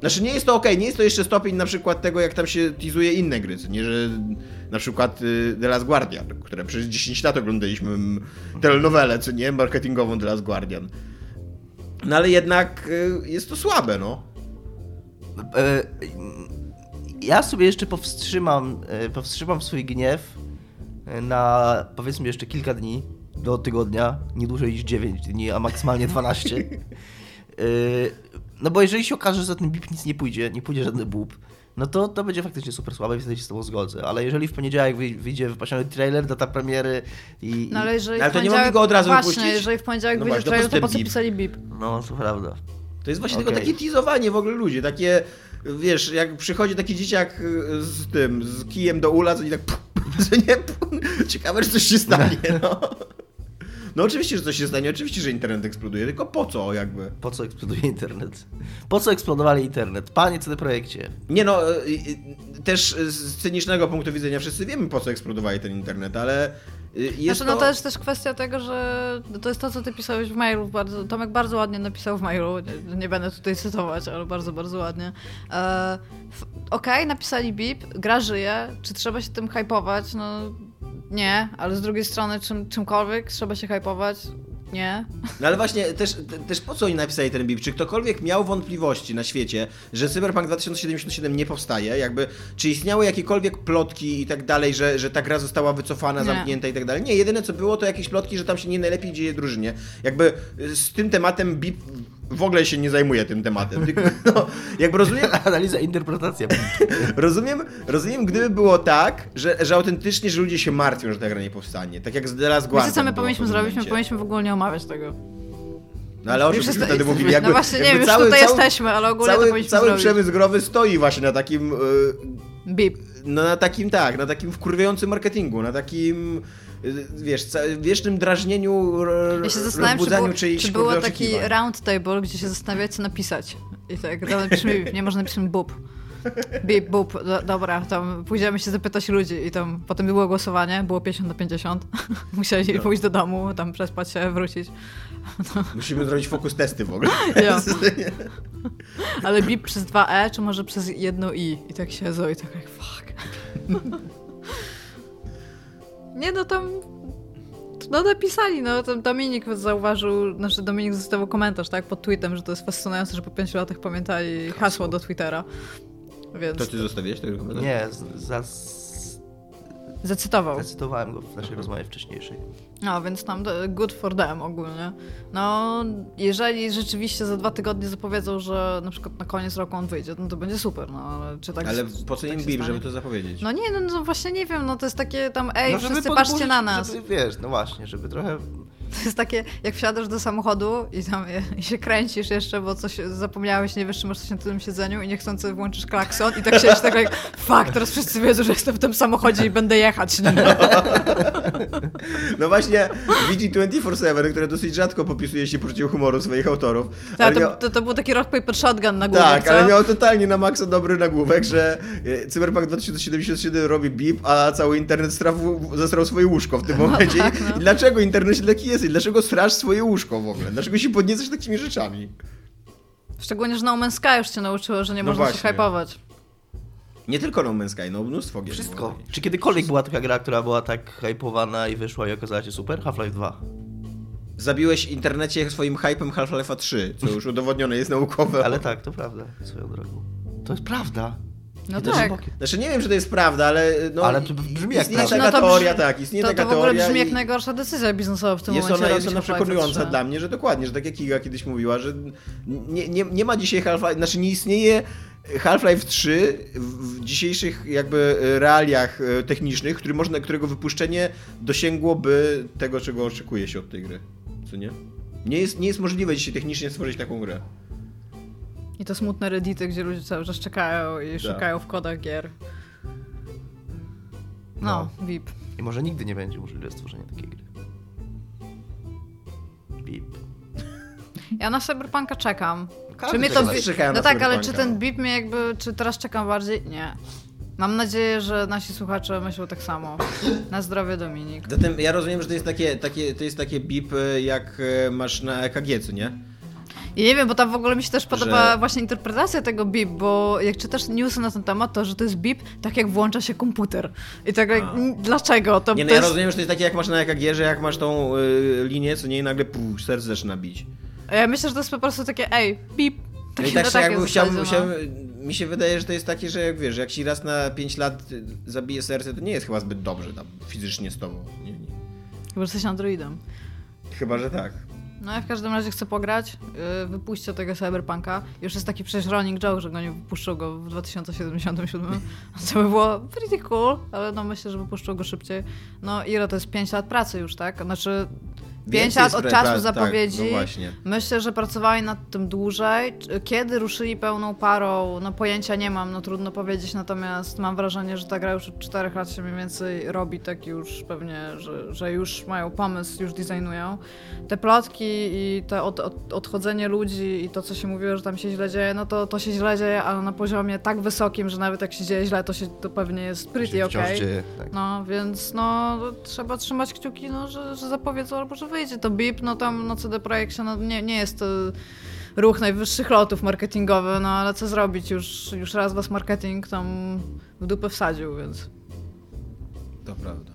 Znaczy nie jest to okej, nie jest to jeszcze stopień na przykład tego, jak tam się teasuje inne gry, nie, że na przykład y, The Last Guardian, które przez 10 lat oglądaliśmy telenowelę, co nie, marketingową The Last Guardian. No ale jednak y, jest to słabe, no. E, Ja sobie jeszcze powstrzymam, e, powstrzymam swój gniew e, na powiedzmy jeszcze kilka dni do tygodnia, nie dłużej niż 9 dni, a maksymalnie 12. *laughs* E, No bo jeżeli się okaże, że za ten bip nic nie pójdzie, nie pójdzie żadny bób, no to to będzie faktycznie super słabe i wtedy się z tobą zgodzę. Ale jeżeli w poniedziałek wyj- wyjdzie wypatrzony trailer, data premiery i... No ale jeżeli Ale to nie mogli go od razu Właśnie, wypuścić? jeżeli w poniedziałek No wyjdzie właśnie, to trailer, to co po co pisali bip? No, to prawda. To jest właśnie Okej. tylko takie teasowanie w ogóle ludzi, takie, wiesz, jak przychodzi taki dzieciak y, z tym, z kijem do ula, co *laughs* nie tak, co nie, ciekawe, że coś się stanie, *laughs* no. No oczywiście, że coś się stanie, oczywiście, że internet eksploduje, tylko po co jakby? Po co eksploduje internet? Po co eksplodowali internet? Panie CD Projekcie. Nie no, y, y, też z cynicznego punktu widzenia wszyscy wiemy po co eksplodowali ten internet, ale y, jest Znaczy, no to... to jest też kwestia tego, że to jest to, co ty pisałeś w mailu. Bardzo, Tomek bardzo ładnie napisał w mailu, nie, nie będę tutaj cytować, ale bardzo, bardzo ładnie. E, Okej, napisali bip, gra żyje, czy trzeba się tym hypować? No nie, ale z drugiej strony czym, czymkolwiek trzeba się hypować? Nie. No ale właśnie, też, te- też po co oni napisali ten bip? Czy ktokolwiek miał wątpliwości na świecie, że Cyberpunk 2077 nie powstaje? Jakby, czy istniały jakiekolwiek plotki i tak dalej, że, że ta gra została wycofana, Nie. zamknięta i tak dalej? Nie, jedyne co było to jakieś plotki, że tam się nie najlepiej dzieje drużynie. Jakby z tym tematem bip w ogóle się nie zajmuje tym tematem. Tylko, *laughs* no, jakby rozumiem, *laughs* Analiza, interpretacja. *laughs* rozumiem, rozumiem, gdyby było tak, że, że autentycznie, że ludzie się martwią, że ta gra nie powstanie. Tak jak z The Last Guardian. Co my powinniśmy zrobić? My powinniśmy w ogóle nie omawiać tego. No ale o czym wtedy mówili? Jakby, no właśnie, nie jakby wiem, już tutaj jesteśmy, ale ogólnie to cały, powinniśmy cały zrobić. przemysł growy stoi właśnie na takim, y, Bip. no na takim tak, na takim wkurwiającym marketingu, na takim, wiesz, ca- wiecznym drażnieniu, Ja się zastanawiam, czy, było, czy było taki round table, gdzie się zastanawiać, co napisać. I tak, napiszmy nie można napisać bub. Bip, bub, do, dobra, tam pójdziemy się zapytać ludzi i tam potem było głosowanie, było 50 na 50. *laughs* Musieli No. pójść do domu, tam przespać się, wrócić. *laughs* Musimy zrobić fokus testy w ogóle. *laughs* Ja. Ale bip przez 2E, czy może przez jedno I? I tak siedzą i tak jak fuck. Nie no, tam no napisali, no tam Dominik zauważył, znaczy Dominik zostawił komentarz, tak, pod tweetem, że to jest fascynujące, że po pięciu latach pamiętali hasło do Twittera. Więc To ty zostawiłeś tego komentarza? Nie, z- zas... zacytował. zacytowałem go w naszej rozmowie wcześniejszej. No, więc tam to good for them ogólnie. No, jeżeli rzeczywiście za dwa tygodnie zapowiedzą, że na przykład na koniec roku on wyjdzie, no to będzie super, no ale czy tak Ale po co tak im stanie? żeby to zapowiedzieć? No nie, no, no właśnie nie wiem, no to jest takie tam, ej, No, żeby wszyscy patrzcie na nas. Żeby, wiesz, no właśnie, żeby trochę... To jest takie, jak wsiadasz do samochodu i tam i się kręcisz jeszcze, bo coś zapomniałeś, nie wiesz, czy masz coś na tym siedzeniu i niechcący włączysz klakson i tak siedzisz tak jak, fuck, teraz wszyscy wiedzą, że jestem w tym samochodzie i będę jechać. Nie? No właśnie, VG247, które dosyć rzadko popisuje się poczuciem humoru swoich autorów. Ta, ale to, miał- to, to był taki rock paper shotgun na górze, Tak, co? ale miał totalnie na maksa dobry nagłówek, że e, Cyberpunk 2077 robi bip, a cały internet strafu, zasrał swoje łóżko w tym momencie. tak, I- no. I dlaczego internet się taki jest? I dlaczego strasz swoje łóżko w ogóle? Dlaczego się podniecasz takimi rzeczami? Szczególnie, że No Man's Sky już cię nauczyło, że nie No można się właśnie. hypować. Nie tylko No Man's Sky, no mnóstwo gier. Wszystko. było. Czy kiedykolwiek była taka gra, która była tak hypowana i wyszła i okazała się super? Half-Life 2. Zabiłeś w internecie swoim hypem Half-Life'a 3, co już *laughs* udowodnione jest naukowo. Ale tak, to prawda, swoją drogą. To jest prawda. No to tak. Znaczy nie wiem, czy to jest prawda, ale no... Ale to brzmi jak istnieje prawda. taka No to brzmi- teoria, tak, istnieje To, taka to w ogóle teoria brzmi jak najgorsza decyzja biznesowa w tym Jest momencie. ona, jest ona przekonująca 3. dla mnie, że dokładnie, że tak jak Iga kiedyś mówiła, że nie, nie, nie ma dzisiaj Half-Life, znaczy nie istnieje Half-Life 3 w dzisiejszych jakby realiach e, technicznych, który można, którego wypuszczenie dosięgłoby tego, czego oczekuje się od tej gry. Co nie? Nie jest, nie jest możliwe dzisiaj technicznie stworzyć taką grę. I to smutne reddity, gdzie ludzie cały czas czekają i Tak. szukają w kodach gier. No, VIP. I może nigdy nie będzie możliwe stworzenie takiej gry. Bip. Ja na Cyberpunka czekam. Każdy Czy mnie to bi- No tak, ale czy ten bip mnie jakby, czy teraz czekam bardziej? Nie. Mam nadzieję, że nasi słuchacze myślą tak samo. Na zdrowie Dominik. Zatem ja rozumiem, że to jest takie, takie, to jest takie bip, e, jak e, masz na EKG, co nie? I nie wiem, bo tam w ogóle mi się też podoba Że- właśnie interpretacja tego bip, bo jak czytasz newsy na ten temat, to że to jest bip, tak jak włącza się komputer. I tak jak, dlaczego? To, Nie, no to ja jest... rozumiem, że to jest takie jak masz na EKG, że jak masz tą y, linię, co nie, i nagle puf, serce zaczyna bić. Ja myślę, że to jest po prostu takie, ej, bip. No Takie i tak się takiej jakby chciałbym, no. chciałbym, mi się wydaje, że to jest takie, że jak wiesz, jak ci raz na 5 lat zabije serce, to nie jest chyba zbyt dobrze tam fizycznie z tobą. Nie, nie. Chyba, że jesteś androidem. Chyba, że tak. No ja w każdym razie chcę pograć. Yy, wypuśćcie tego Cyberpunka. Już jest taki przecież running joke, że go nie wypuszczą go w 2077. Co *laughs* by było pretty cool, ale no myślę, że wypuszczą go szybciej. No ile to jest 5 lat pracy już, tak? Znaczy 5 Więcej lat od czasu tak, zapowiedzi. no właśnie. Myślę, że pracowali nad tym dłużej. Kiedy ruszyli pełną parą, no pojęcia nie mam, no trudno powiedzieć, natomiast mam wrażenie, że ta gra już od 4 lat się mniej więcej robi tak już pewnie, że, że już mają pomysł, już designują. Te plotki i te od, od, odchodzenie ludzi i to, co się mówiło, że tam się źle dzieje, no to, to się źle dzieje, ale na poziomie tak wysokim, że nawet jak się dzieje źle, to, się, to pewnie jest pretty okej. dzieje, tak. No, więc no, trzeba trzymać kciuki, no, że, że zapowiedzą albo że wyjdzie to BIP, no tam no CD Projekt się, no, nie, nie jest to ruch najwyższych lotów marketingowy, no ale co zrobić, już, już raz was marketing tam w dupę wsadził, więc... To prawda.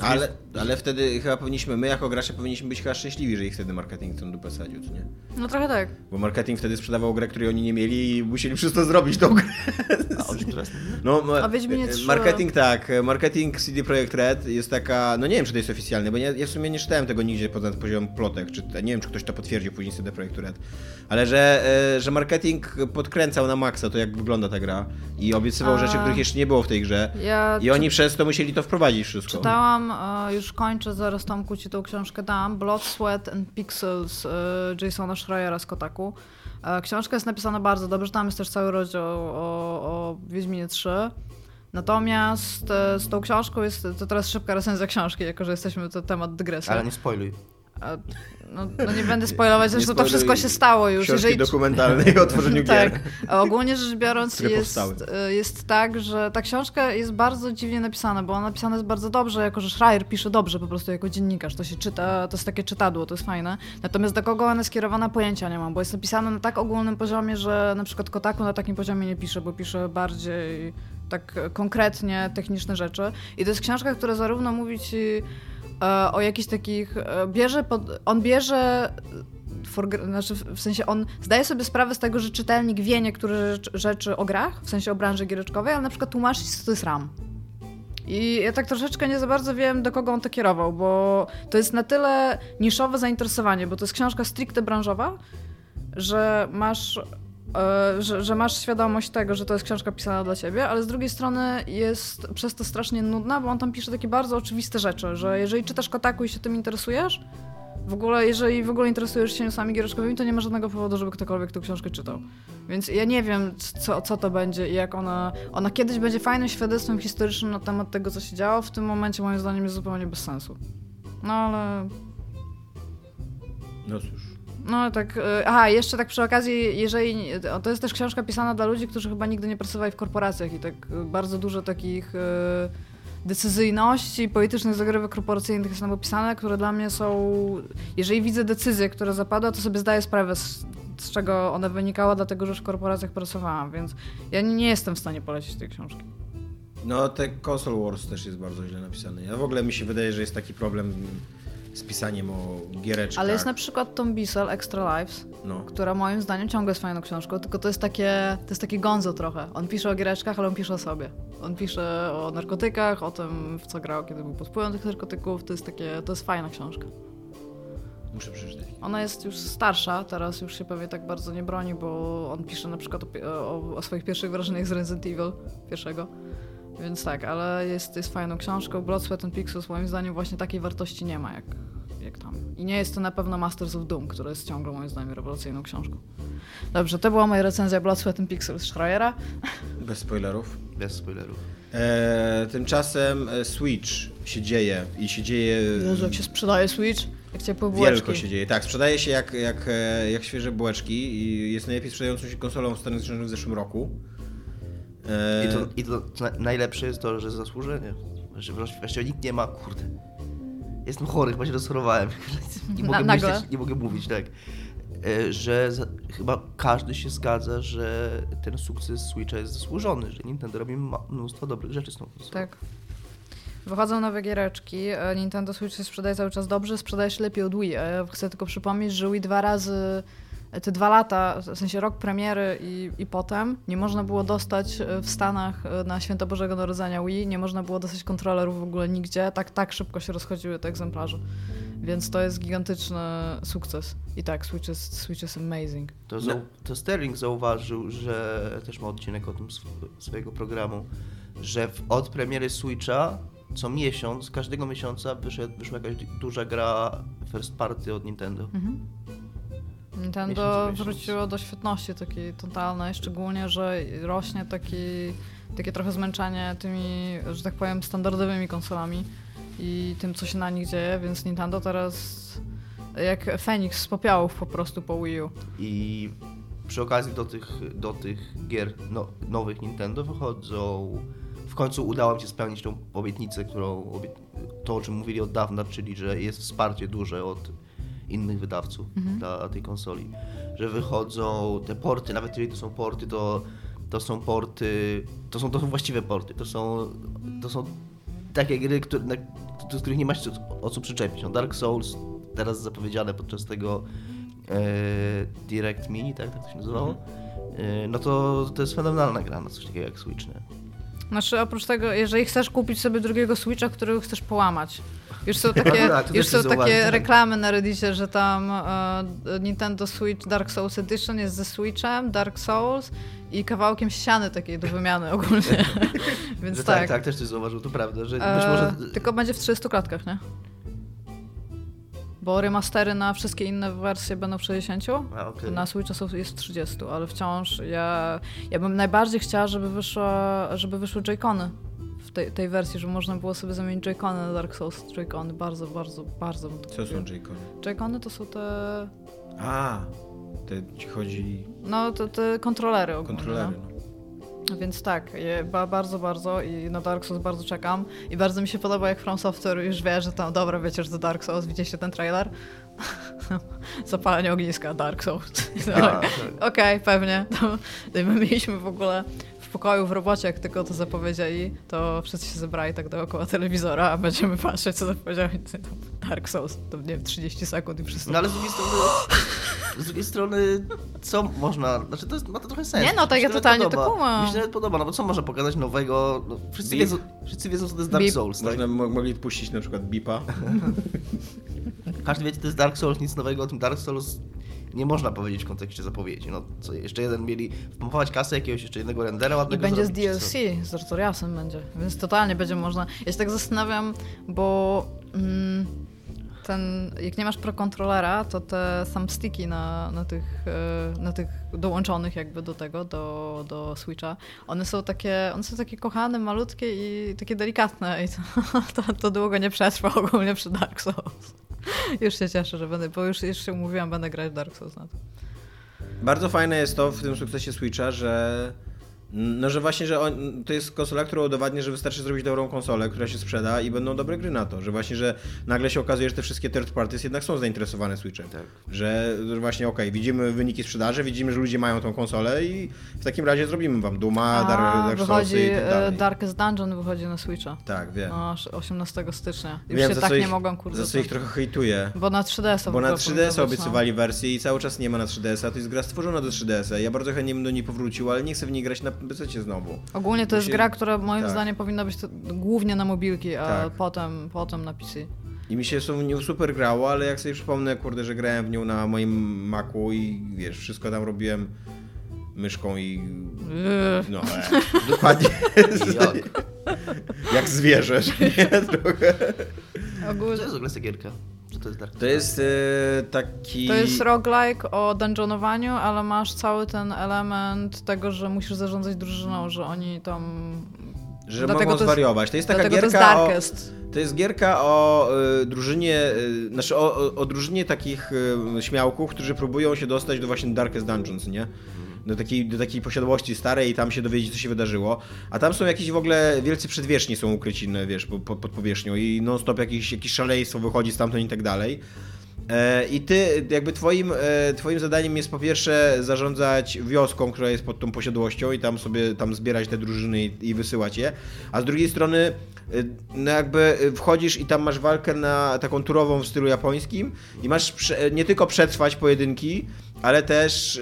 Ale, ale wtedy chyba powinniśmy, my jako gracze powinniśmy być chyba szczęśliwi, że ich wtedy marketing tą dupę sadził, co nie? No trochę tak. Bo marketing wtedy sprzedawał grę, której oni nie mieli i musieli przez to zrobić tą grę. A? No, A Wiedźminie trzy- marketing tak, marketing CD Projekt Red jest taka, no nie wiem czy to jest oficjalne, bo ja, ja w sumie nie czytałem tego nigdzie poza poziomem plotek, czy nie wiem czy ktoś to potwierdził później CD Projekt Red, ale że, e, że marketing podkręcał na maksa to jak wygląda ta gra i obiecywał A. rzeczy, których jeszcze nie było w tej grze Ja i oni przez to musieli to wprowadzić wszystko. Czytałam, e, już kończę, zaraz Tomku ci tą książkę dam, Blood, Sweat and Pixels e, Jasona Schreiera z Kotaku. E, książka jest napisana bardzo dobrze, tam jest też cały rozdział o, o Wiedźminie 3. Natomiast e, z tą książką jest, to teraz szybka recenzja książki, jako że jesteśmy, to temat dygresji. Ale nie spoiluj. No, no nie będę spoilować, zresztą to wszystko się stało już. Książki dokumentalnej o tworzeniu *laughs* gier. Tak. A Ogólnie rzecz biorąc jest, y, jest tak, że ta książka jest bardzo dziwnie napisana, bo ona napisana jest bardzo dobrze, jako że Schreier pisze dobrze po prostu jako dziennikarz. To się czyta, to jest takie czytadło, to jest fajne. Natomiast do kogo ona jest skierowana pojęcia nie mam, bo jest napisana na tak ogólnym poziomie, że na przykład Kotaku na takim poziomie nie pisze, bo pisze bardziej tak konkretnie techniczne rzeczy. I to jest książka, która zarówno mówi ci o jakichś takich, e, bierze pod, on bierze for, znaczy w sensie on zdaje sobie sprawę z tego, że czytelnik wie niektóre rzecz, rzeczy o grach, w sensie o branży giereczkowej, ale na przykład tłumaczy co to jest RAM. I ja tak troszeczkę nie za bardzo wiem, do kogo on to kierował, bo to jest na tyle niszowe zainteresowanie, bo to jest książka stricte branżowa, że masz, e, że, że masz świadomość tego, że to jest książka pisana dla ciebie, ale z drugiej strony jest przez to strasznie nudna, bo on tam pisze takie bardzo oczywiste rzeczy, że jeżeli czytasz Kotaku i się tym interesujesz, w ogóle, jeżeli w ogóle interesujesz się newsami giereczkowymi, to nie ma żadnego powodu, żeby ktokolwiek tę książkę czytał. Więc ja nie wiem, co, co to będzie i jak ona... Ona kiedyś będzie fajnym świadectwem historycznym na temat tego, co się działo. W tym momencie, moim zdaniem, jest zupełnie bez sensu. No ale... No cóż. No tak... y, Aha, jeszcze tak przy okazji, jeżeli... To jest też książka pisana dla ludzi, którzy chyba nigdy nie pracowali w korporacjach i tak y, bardzo dużo takich... y, decyzyjności, politycznych zagrywek korporacyjnych jest tam opisane, które dla mnie są... Jeżeli widzę decyzję, która zapadła, to sobie zdaję sprawę, z, z czego ona wynikała, dlatego że już w korporacjach pracowałam, więc ja nie jestem w stanie polecić tej książki. No, te Console Wars też jest bardzo źle napisane. Ja w ogóle mi się wydaje, że jest taki problem z pisaniem o giereczkach. Ale jest na przykład Tom Bissell, Extra Lives, No. która moim zdaniem ciągle jest fajną książką, tylko to jest takie, to jest takie gonzo trochę. On pisze o giereczkach, ale on pisze o sobie. On pisze o narkotykach, o tym, w co grał, kiedy był pod wpływem tych narkotyków. To jest takie, to jest fajna książka. Muszę przeczytać. Ona jest już starsza, teraz już się pewnie tak bardzo nie broni, bo on pisze na przykład o, o, o swoich pierwszych wrażeniach z Resident Evil pierwszego. Więc tak, ale jest, jest fajną książką. Blood, Sweat and Pixels moim zdaniem właśnie takiej wartości nie ma jak, jak tam. I nie jest to na pewno Masters of Doom, które jest ciągle moim zdaniem rewelacyjną książką. Dobrze, to była moja recenzja Blood, Sweat and Pixels Schreiera. Bez spoilerów. Bez spoilerów. E, tymczasem e, Switch się dzieje i się dzieje Jezu, jak się sprzedaje Switch, jak ciepłe bułeczki. wielko się dzieje. Tak, sprzedaje się jak, jak, e, jak świeże bułeczki i jest najlepiej sprzedającą się konsolą w Stanach Zjednoczonych w zeszłym roku. E, I to, i to na- najlepsze jest to, że zasłużenie. Że właściwie nikt nie ma, kurde. Jestem chory, chyba się rozchorowałem. *laughs* Nie Na- mogę, nagle? myśleć, nie mogę mówić, tak. E, Że za, chyba każdy się zgadza, że ten sukces Switcha jest zasłużony, że Nintendo robi mnóstwo dobrych rzeczy z tą konsolą. Tak. Wychodzą nowe giereczki. e, Nintendo Switch się sprzedaje cały czas dobrze, sprzedaje się lepiej od Wii. Chcę tylko przypomnieć, że Wii dwa razy, te dwa lata, w sensie rok premiery i, i potem, nie można było dostać e, w Stanach e, na Święto Bożego Narodzenia Wii, nie można było dostać kontrolerów w ogóle nigdzie. Tak, tak szybko się rozchodziły te egzemplarze. Więc to jest gigantyczny sukces. I tak, Switch jest, Switch jest amazing. To, zau- to Sterling zauważył, że też ma odcinek o tym sw- swojego programu, że w, od premiery Switcha co miesiąc, każdego miesiąca wyszedł, wyszła jakaś duża gra first party od Nintendo. Mhm. Nintendo wróciło do świetności takiej totalnej, szczególnie, że rośnie taki, takie trochę zmęczenie tymi, że tak powiem, standardowymi konsolami i tym, co się na nich dzieje, więc Nintendo teraz jak Feniks z popiołów po prostu po Wii U. I przy okazji do tych, do tych gier no, nowych Nintendo wychodzą. W końcu udało mi się spełnić tą obietnicę, którą to o czym mówili od dawna, czyli że jest wsparcie duże od innych wydawców dla tej konsoli. Że wychodzą te porty, nawet jeżeli to są porty, to, to są porty, to są, to są właściwe porty, to są, to są takie gry, które, na, do których nie ma się o co przyczepić. No Dark Souls, teraz zapowiedziane podczas tego e, Direct Mini, tak, tak to się nazywało, e, no to, to jest fenomenalna gra na coś takiego jak Switch, nie? Znaczy oprócz tego, jeżeli chcesz kupić sobie drugiego Switcha, którego chcesz połamać. Już są takie, tak, już są takie tak. reklamy na Reddicie, że tam e, Nintendo Switch Dark Souls Edition jest ze Switchem, Dark Souls i kawałkiem ściany takiej do wymiany ogólnie. *laughs* Więc tak. tak, tak, też coś zauważył, to prawda, że E, może... Tylko będzie w 30 klatkach, nie? Bo remastery na wszystkie inne wersje będą w 60. A, okej. Na Switcha są, jest w 30, ale wciąż ja, ja bym najbardziej chciała, żeby, wyszła, żeby wyszły Joy-Cony tej, tej wersji, żeby można było sobie zamienić Joy-Cony na Dark Souls Joy-Cony. Bardzo, bardzo, bardzo bym to Co są. J-Cony? Joy-Cony to są te, A, te, ci chodzi no, te, te kontrolery ogólnie. kontrolery. No. No. Więc tak, bardzo, bardzo i na Dark Souls bardzo czekam. I bardzo mi się podoba, jak From Software już wie, że tam, dobra, wiecie, że to Dark Souls, widzieliście ten trailer? *laughs* Zapalenie ogniska, Dark Souls. *laughs* Okej, pewnie. *laughs* To, my mieliśmy w ogóle w pokoju w robocie, jak tylko to zapowiedzieli, to wszyscy się zebrali tak dookoła telewizora, a będziemy patrzeć, co zapowiedzieli. Dark Souls, to nie wiem, 30 sekund i wszyscy... No ale z drugiej strony, z drugiej strony, co można, znaczy to jest, ma to trochę sens. Nie, no, tak, ja totalnie to podoba. kumam. Mi się nawet podoba, no bo co można pokazać nowego, no, wszyscy, wiedzą, wszyscy wiedzą, co to jest Dark Beep. Souls, tak? Można mo- mogli puścić na przykład bipa. *laughs* Każdy wie, co to jest Dark Souls, nic nowego o tym Dark Souls nie można powiedzieć w kontekście zapowiedzi. No, co jeszcze jeden mieli wpompować kasę jakiegoś jeszcze jednego rendera I ładnego będzie z zrobić, DLC, co? z Artoriasem będzie, więc totalnie będzie można. Ja się tak zastanawiam, bo mm, ten, jak nie masz pro kontrolera, to te thumbsticki na, na, tych, e, na tych dołączonych jakby do tego, do, do Switcha, one są takie, one są takie kochane, malutkie i takie delikatne i to, *laughs* to, to długo nie przetrwa ogólnie przy Dark Souls. Już się cieszę, że będę, bo już, już się umówiłam, będę grać Dark Souls na to. Bardzo fajne jest to w tym sukcesie Switcha, że no, że właśnie, że on, to jest konsola, która udowadnia, że wystarczy zrobić dobrą konsolę, która się sprzeda i będą dobre gry na to, że właśnie, że nagle się okazuje, że te wszystkie third parties jednak są zainteresowane Switchem. Tak. Że, że właśnie, okej, widzimy wyniki sprzedaży, widzimy, że ludzie mają tą konsolę i w takim razie zrobimy wam Duma, Dark, Dark wychodzi i tak e, dalej. Darkest Dungeon wychodzi na Switcha. Tak, wiem. No, aż 18 stycznia. Już wiem, się tak co nie ich, mogłam kurde. Za co ich trochę hejtuję. Bo na 3DS-a Bo na ogóle powinno 3DS być, no. obiecywali wersję i cały czas nie ma na 3DS-a. To jest gra stworzona do 3DS-a. Ja bardzo chętnie bym do niej powrócił, ale nie chcę w niej grać na PC znowu. Ogólnie to jest Musi- gra, która moim tak. zdaniem powinna być to, głównie na mobilki, a Tak. potem, potem na PC. I mi się są w nią super grało, ale jak sobie przypomnę, kurde, że grałem w nią na moim Macu i wiesz, wszystko tam robiłem myszką i... Yy. No, e, *laughs* dokładnie. Jak? zwierzę, że nie? *laughs* Trochę. Ogólnie. to jest w ogóle Czy to jest Dark To jest e, taki... To jest roguelike o dungeonowaniu, ale masz cały ten element tego, że musisz zarządzać drużyną, że oni tam... Że Dlatego mogą to jest- zwariować. To jest taka Dlatego to jest gierka o... To jest gierka o y, drużynie, y, znaczy o, o, o drużynie takich y, śmiałków, którzy próbują się dostać do właśnie Darkest Dungeons, nie? Do takiej, do takiej posiadłości starej i tam się dowiedzieć, co się wydarzyło. A tam są jakieś w ogóle wielcy przedwieczni są ukryci, no, wiesz, po- po- pod powierzchnią i non-stop jakieś, jakieś szaleństwo wychodzi stamtąd i tak dalej. E, I ty, jakby twoim, e, twoim zadaniem jest po pierwsze zarządzać wioską, która jest pod tą posiadłością i tam sobie tam zbierać te drużyny i, i wysyłać je, a z drugiej strony e, no jakby wchodzisz i tam masz walkę na taką turową w stylu japońskim i masz nie tylko przetrwać pojedynki, ale też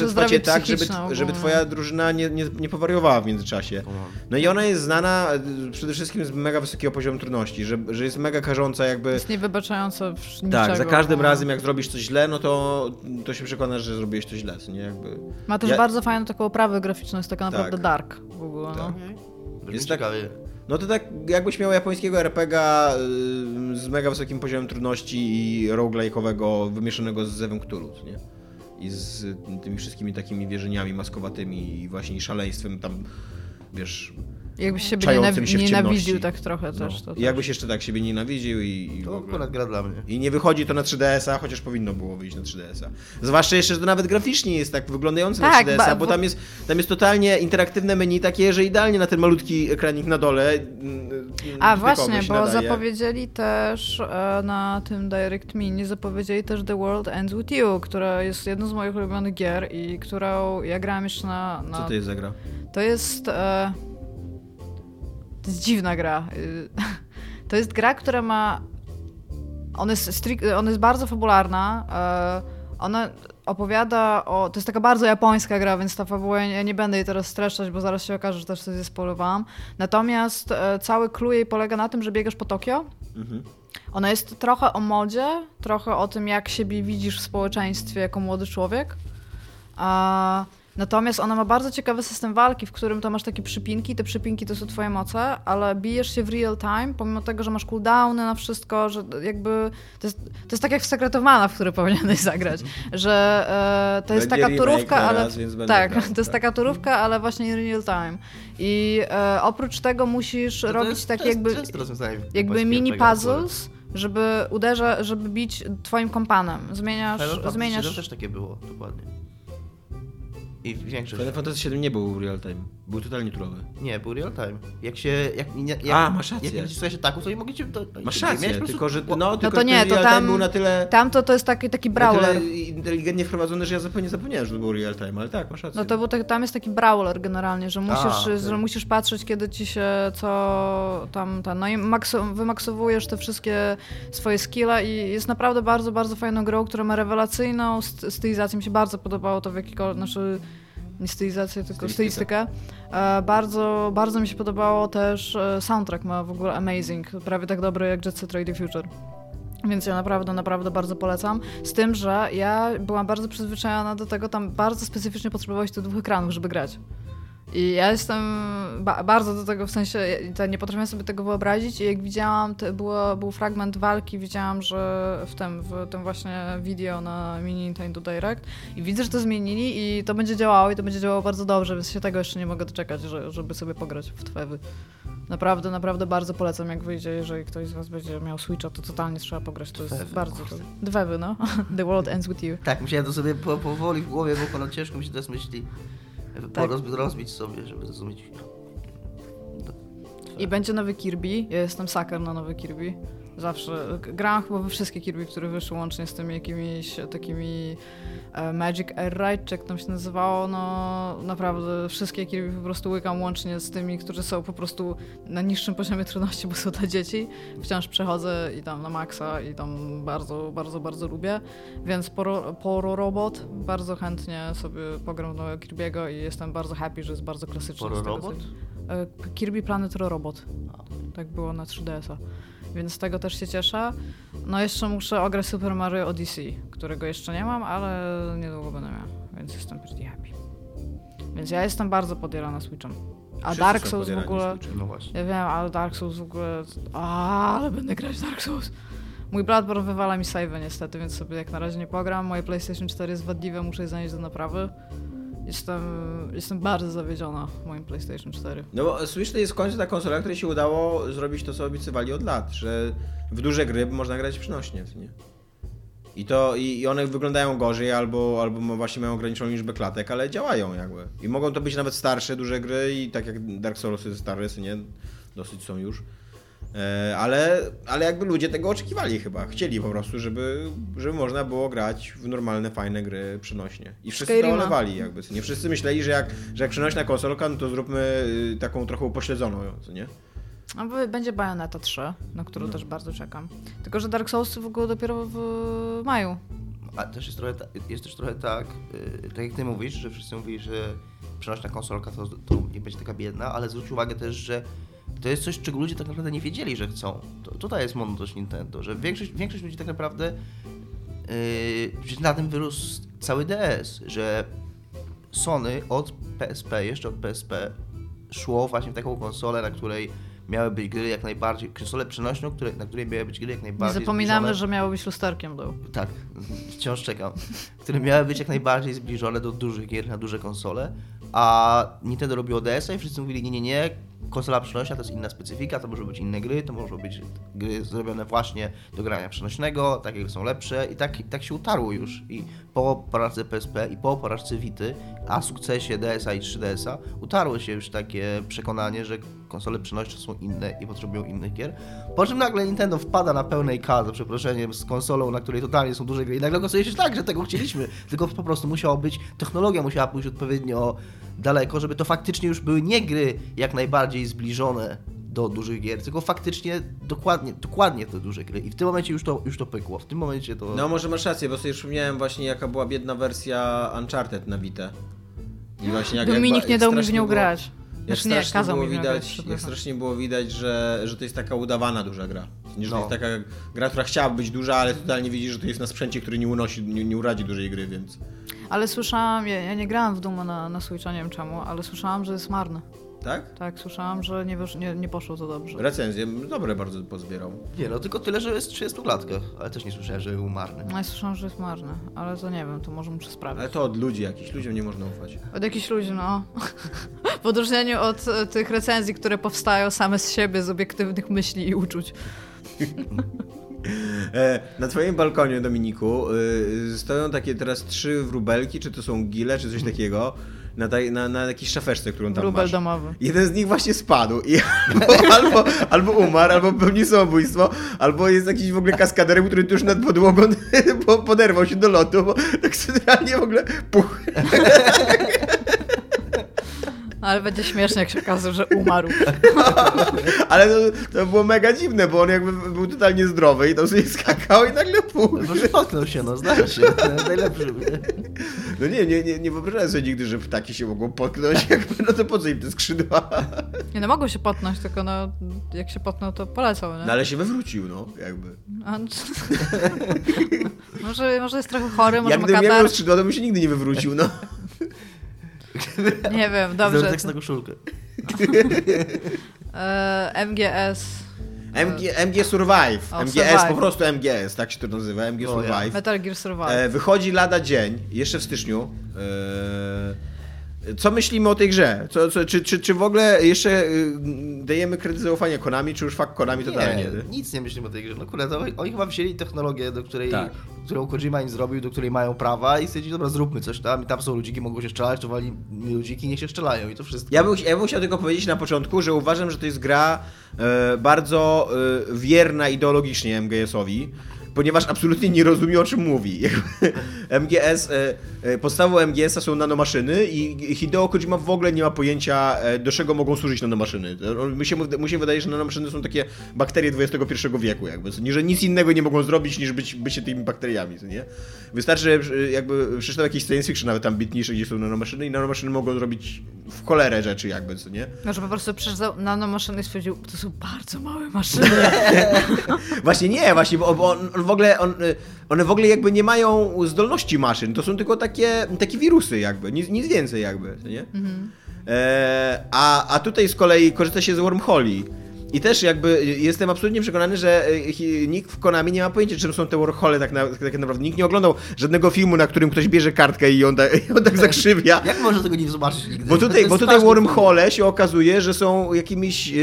je zdrowie tak, żeby, żeby twoja drużyna nie, nie, nie powariowała w międzyczasie. No i ona jest znana e, przede wszystkim z mega wysokiego poziomu trudności, że, że jest mega karząca jakby... Jest niewybaczające w niczego. Tak, za każdym no. razem jak zrobisz coś źle, no to, to się przekonasz, że zrobiłeś coś źle, nie? Jakby... Ma też Ja- bardzo fajną taką oprawę graficzną, jest taka naprawdę Tak. dark w ogóle. No. Tak. Brzmi Jest tak-. No to tak jakbyś miał japońskiego RPGa y, z mega wysokim poziomem trudności i roguelike'owego wymieszanego z Zewem Cthulhu, nie? I z tymi wszystkimi takimi wierzeniami maskowatymi i właśnie szaleństwem tam, wiesz... Jakbyś siebie Czającym nienawi- się w nienawidził ciemności. tak trochę No. też. To I jakbyś jeszcze tak siebie nienawidził i, i w To ogóle... akurat gra dla mnie. I nie wychodzi to na 3DS-a, chociaż powinno było wyjść na 3DS-a. Zwłaszcza jeszcze, że to nawet graficznie jest tak wyglądające Tak, na 3DS-a, ba- bo bo- tam jest, tam jest totalnie interaktywne menu takie, że idealnie na ten malutki ekranik na dole. mm, mm, A właśnie, się bo nadaje. zapowiedzieli też e, na tym Direct Mini, zapowiedzieli też The World Ends With You, która jest jedną z moich ulubionych gier i którą ja grałam jeszcze na... na Co to jest za gra? To jest. E, to jest dziwna gra. Y, *laughs* To jest gra, która ma. Ona jest, strik- ona jest bardzo fabularna. E, ona opowiada o. To jest taka bardzo japońska gra, więc ta fabuła, ja nie będę jej teraz streszczać, bo zaraz się okaże, że też coś zespoilowałam. Natomiast e, cały clue jej polega na tym, że biegasz po Tokio. Mhm. Ona jest trochę o modzie, trochę o tym, jak siebie widzisz w społeczeństwie jako młody człowiek. A, natomiast ona ma bardzo ciekawy system walki, w którym to masz takie przypinki, te przypinki to są twoje moce, ale bijesz się w real time, pomimo tego, że masz cooldowny na wszystko, że jakby to jest, to jest tak jak w Secret of Mana, w który powinieneś zagrać, że e, to jest Będzie taka turówka, ale tak, grał, to jest tak. taka turówka, ale właśnie in real time. I e, oprócz tego musisz To robić jest, takie to jest jakby jakby mini puzzles, żeby uderza, żeby bić twoim kompanem. Zmieniasz, Final zmieniasz. Też takie było, dokładnie. I większość. Final Fantasy VII nie był real time, był totalnie turowy. Nie, był real time. Jak się. Jak, nie- jak, A, masz rację. Jak nacisnąłeś ataku, to nie mogli cię. To, Masz rację, prostu- tylko że no, tylko, to nie, ten to real tam- time był na tyle, Tamto to jest taki, taki na brawler. tyle inteligentnie wprowadzony, że ja zupełnie zapomniałem, że to był real time, ale tak, masz rację. No to był tak, tam jest taki brawler generalnie, że musisz, okej. że musisz patrzeć, kiedy ci się co tam, tam no i makso, wymaksowujesz te wszystkie swoje skille i jest naprawdę bardzo, bardzo fajną grą, która ma rewelacyjną st- stylizację. Mi się bardzo podobało to w jakikolwiek, znaczy nie stylizację, tylko Stylistykę. stylistykę. E, bardzo, bardzo mi się podobało też e, soundtrack, ma w ogóle amazing, prawie tak dobry jak Jet Set Radio Future. Więc ja naprawdę, naprawdę bardzo polecam. Z tym, że ja byłam bardzo przyzwyczajona do tego, tam bardzo specyficznie potrzebowałeś tych dwóch ekranów, żeby grać. I ja jestem ba- bardzo do tego, w sensie ja- to nie potrafiłam sobie tego wyobrazić i jak widziałam, to było, był fragment walki, widziałam, że w tym, w tym właśnie video na mini Nintendo Direct i widzę, że to zmienili i to będzie działało i to będzie działało bardzo dobrze, więc się tego jeszcze nie mogę doczekać, że, żeby sobie pograć w Twewy. Naprawdę, naprawdę bardzo polecam, jak wyjdzie, jeżeli ktoś z was będzie miał Switcha, to totalnie trzeba pograć, to jest bardzo... kurde. Dwewy, no. *laughs* The world ends with you. Tak, musiałem to sobie po, powoli w głowie, bo ponad ciężko mi się teraz myśli Tak. roz, rozbić sobie, żeby zrozumieć. I będzie nowy Kirby. Ja jestem saker na nowy Kirby. Zawsze. Grałam chyba we wszystkie Kirby, które wyszły łącznie z tymi jakimiś takimi e, Magic Air Ride, czy jak tam się nazywało. No naprawdę wszystkie Kirby po prostu łykam łącznie z tymi, którzy są po prostu na niższym poziomie trudności, bo są dla dzieci. Wciąż przechodzę i tam na maksa i tam bardzo, bardzo, bardzo lubię. Więc Poro, Poro Robot bardzo chętnie sobie pogram nowego Kirby'ego i jestem bardzo happy, że jest bardzo klasyczny. Poro z tego, Robot? co- E, Kirby Planet Robot. Tak było na 3DS-a. Więc z tego też się cieszę. No jeszcze muszę ograć Super Mario Odyssey, którego jeszcze nie mam, ale niedługo będę miał, więc jestem pretty happy. Więc ja jestem bardzo podjarana Switchem. A Wszyscy Dark Souls w ogóle... No. Ja wiem, ale Dark Souls w ogóle... A, ale będę grać w Dark Souls. Mój brat wywala mi save niestety, więc sobie jak na razie nie pogram. Moje PlayStation 4 jest wadliwe, muszę je zanieść do naprawy. Jestem, jestem bardzo zawiedziona moim PlayStation 4. No bo Switch to jest w końcu ta konsola, której się udało zrobić to, co obiecywali od lat, że w duże gry można grać przynośnie, nie? I to, i, i one wyglądają gorzej, albo, albo właśnie mają ograniczoną liczbę klatek, ale działają jakby. I mogą to być nawet starsze duże gry i tak jak Dark Souls jest stare, co nie? Dosyć są już. E, ale, ale jakby ludzie tego oczekiwali chyba. Chcieli po prostu, żeby, żeby można było grać w normalne, fajne gry przenośnie. I wszyscy to jakby. co Nie wszyscy myśleli, że jak, że jak przenośna konsolka, no to zróbmy y, taką trochę upośledzoną co nie? No, bo będzie Bayonetta 3, na którą No. też bardzo czekam. Tylko, że Dark Souls w ogóle dopiero w maju. A też jest trochę, ta, jest też trochę tak, yy, tak jak ty mówisz, że wszyscy mówili, że przenośna konsolka to, to nie będzie taka biedna, ale zwróć uwagę też, że to jest coś, czego ludzie tak naprawdę nie wiedzieli, że chcą. To, tutaj jest mądrość Nintendo, że większość, większość ludzi tak naprawdę yy, na tym wyrósł cały DS, że Sony od PSP, jeszcze od PSP szło właśnie w taką konsolę, na której miały być gry jak najbardziej, konsolę przenośną, które, na której miały być gry jak Nie najbardziej zapominamy, zbliżone- że miało być lusterkiem był. tak, *laughs* wciąż czekam. Które miały być jak najbardziej zbliżone do dużych gier na duże konsole, a Nintendo robiło DS-a i wszyscy mówili, nie, nie, nie, konsola przenośna to jest inna specyfika, to może być inne gry, to może być gry zrobione właśnie do grania przenośnego, takie gry są lepsze i tak, tak się utarło już. I po porażce PSP i po porażce Vity, a sukcesie DS-a i 3DS-a, utarło się już takie przekonanie, że konsole przenośne są inne i potrzebują innych gier. Po czym nagle Nintendo wpada na pełnej K, za przeproszeniem, z konsolą, na której totalnie są duże gry i nagle okazuje się tak, że tego chcieliśmy, tylko po prostu musiało być, technologia musiała pójść odpowiednio daleko, żeby to faktycznie już były nie gry jak najbardziej zbliżone do dużych gier, tylko faktycznie dokładnie, dokładnie te duże gry. I w tym momencie już to, już to pykło. W tym momencie to... No może masz rację, bo sobie przypomniałem właśnie jaka była biedna wersja Uncharted na Vita. I właśnie jak, Dominik jak, nie dał mi w nią było- grać. Jak Znaczy nie, strasznie kazał było mi widać, grać, jak strasznie było widać, że, że to jest taka udawana duża gra. Nie, że No. to jest taka gra, która chciała być duża, ale totalnie widzi, że to jest na sprzęcie, który nie unosi, nie, nie uradzi dużej gry, więc... Ale słyszałam, ja, ja nie grałam w Duma na, na Switcha, nie wiem czemu, ale słyszałam, że jest marny. Tak? Tak, słyszałam, że nie, wysz, nie, nie poszło to dobrze. Recenzje dobre bardzo pozbierał. Nie, no tylko tyle, że jest w 30 klatkach, ale też nie słyszałem, że był marny. No ja słyszałam, że jest marny, ale to nie wiem, to może muszę sprawdzić. Ale to od ludzi jakichś, ludziom nie można ufać. Od jakichś ludzi, no. W odróżnieniu od e, tych recenzji, które powstają same z siebie, z obiektywnych myśli i uczuć. *laughs* E, na twoim balkonie, Dominiku, y, stoją takie teraz trzy wróbelki, czy to są gile, czy coś takiego, na, taj, na, na jakiejś szafeczce, którą tam Wróbel masz. domowy. Jeden z nich właśnie spadł i albo, *laughs* albo, albo umarł, albo popełnił samobójstwo, albo jest jakiś w ogóle kaskaderem, który tuż nad podłogą *laughs* po- poderwał się do lotu, bo tak centralnie w ogóle puch. *laughs* Ale będzie śmiesznie, jak się okaże, że umarł. *laughs* Ale to, to było mega dziwne, bo on jakby był totalnie zdrowy i tam sobie skakał i nagle puch. No może potknął się, no zdarza się, to jest najlepszy. No nie, nie, nie, nie wyobrażałem sobie nigdy, że ptaki się mogą potknąć, *laughs* jakby, no to po co im te skrzydła? Nie no, mogą się potnąć, tylko no, jak się potną, to polecą, nie? No ale się wywrócił, no, jakby. A, *laughs* może, może jest trochę chory, może Jak ma gdybym katar. miał skrzydła, to bym się nigdy nie wywrócił, no. *laughs* Nie wiem, dobrze. Tekst na koszulkę. *laughs* E, MGS. MG, MG Survive. O, MGS, Survive. po prostu MGS, tak się to nazywa, MG O, ja. Survive. Metal Gear Survive. E, wychodzi lada dzień, jeszcze w styczniu. E, co myślimy o tej grze? Co, co, czy, czy, czy w ogóle jeszcze y, dajemy kredyt zaufania Konami, czy już fakt Konami totalnie? Nie, nic nie myślimy o tej grze. No kurde, to oni chyba wzięli technologię, do której, Tak. którą Kojima im zrobił, do której mają prawa i stwierdzili, dobra, zróbmy coś tam i tam są ludziki, mogą się strzelać, to wali ludziki, niech się strzelają i to wszystko. Ja bym, ja bym chciał tylko powiedzieć na początku, że uważam, że to jest gra e, bardzo e, wierna ideologicznie MGS-owi. Ponieważ absolutnie nie rozumie o czym mówi. MGS, *laughs* e, e, podstawą MGS-a są nanomaszyny i Hideo Kojima w ogóle nie ma pojęcia, e, do czego mogą służyć nanomaszyny. Mi się, mu się wydaje, że nanomaszyny są takie bakterie XXI wieku, jakby, nie, że nic innego nie mogą zrobić niż być, bycie tymi bakteriami, nie? Wystarczy, że jakby przeczytał jakiś science fiction, nawet ambitniejszy, gdzie są nanomaszyny i nanomaszyny mogą zrobić w cholerę rzeczy, jakby, co nie? Może po prostu przeczytał nanomaszyny i stwierdził, to są bardzo małe maszyny. *laughs* Właśnie nie, właśnie, bo on w ogóle, on, y, one w ogóle jakby nie mają zdolności maszyn, to są tylko takie, takie wirusy jakby, nic, nic więcej jakby, nie? E, a, a tutaj z kolei korzysta się z wormholi. I też jakby jestem absolutnie przekonany, że hi- nikt w Konami nie ma pojęcia, czym są te wormhole tak, na, tak naprawdę. Nikt nie oglądał żadnego filmu, na którym ktoś bierze kartkę i on, da, i on tak zakrzywia. Jak można tego nie zobaczyć nigdy? Bo tutaj, bo tutaj wormhole się okazuje, że są jakimiś y,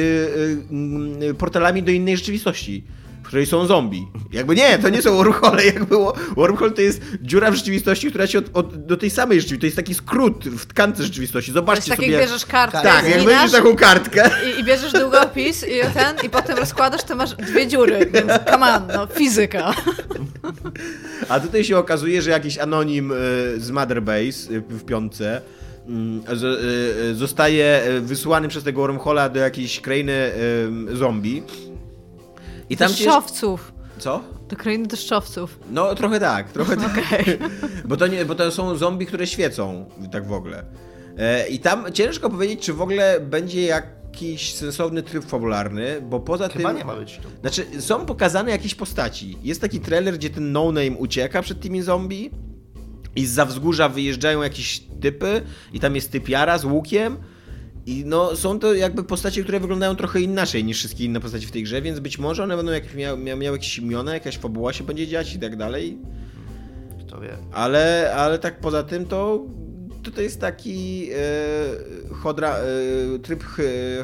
y, y, portalami do innej rzeczywistości, w której są zombie. Jakby nie, to nie są wormhole, jakby wo- wormhole to jest dziura w rzeczywistości, która się od, od, do tej samej rzeczywistości, to jest taki skrót w tkance rzeczywistości. Zobaczcie tak sobie. jak bierzesz kartkę, tak, jak będziesz taką kartkę. i, i bierzesz długopis i ten, i potem rozkładasz, to masz dwie dziury, więc come on, no, fizyka. A tutaj się okazuje, że jakiś anonim y, z Motherbase y, w piątce mm, y, zostaje wysłany przez tego wormhola do jakiejś krainy zombie. I tam się... Deszczowców. Co? Do krainy deszczowców. No trochę tak, trochę *laughs* tak. Okej. Bo, to nie, bo to są zombie, które świecą, tak w ogóle. E, I tam ciężko powiedzieć, czy w ogóle będzie jakiś sensowny tryb fabularny, bo poza Chyba tym... nie ma być. Znaczy, są pokazane jakieś postaci. Jest taki trailer, gdzie ten no-name ucieka przed tymi zombie i z wzgórza wyjeżdżają jakieś typy i tam jest typiara z łukiem i no, są to jakby postacie, które wyglądają trochę inaczej niż wszystkie inne postaci w tej grze, więc być może one będą jakieś, mia, mia, miały jakieś imiona, jakaś fabuła się będzie dziać i tak dalej. Kto wie. Ale, ale tak poza tym to, to, jest taki e, chodra, e, tryb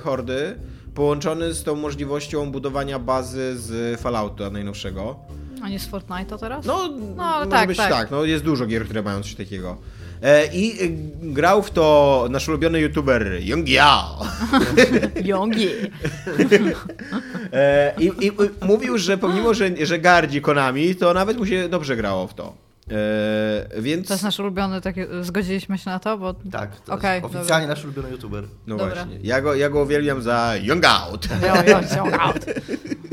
hordy połączony z tą możliwością budowania bazy z Fallouta najnowszego. A nie z Fortnite'a teraz? No, No, ale tak, być tak. tak. No, jest dużo gier, które mają coś takiego. E, I e, grał w to nasz ulubiony youtuber Young Yao. *laughs* Yongi. E, i, I mówił, że pomimo, że, że gardzi Konami, to nawet mu się dobrze grało w to. E, więc... To jest nasz ulubiony, takie, zgodziliśmy się na to, bo... Tak, to jest oficjalnie nasz ulubiony youtuber. No Dobra. właśnie. Ja go, ja go uwielbiam za Young Out. Jo, jo, jo, out. *laughs*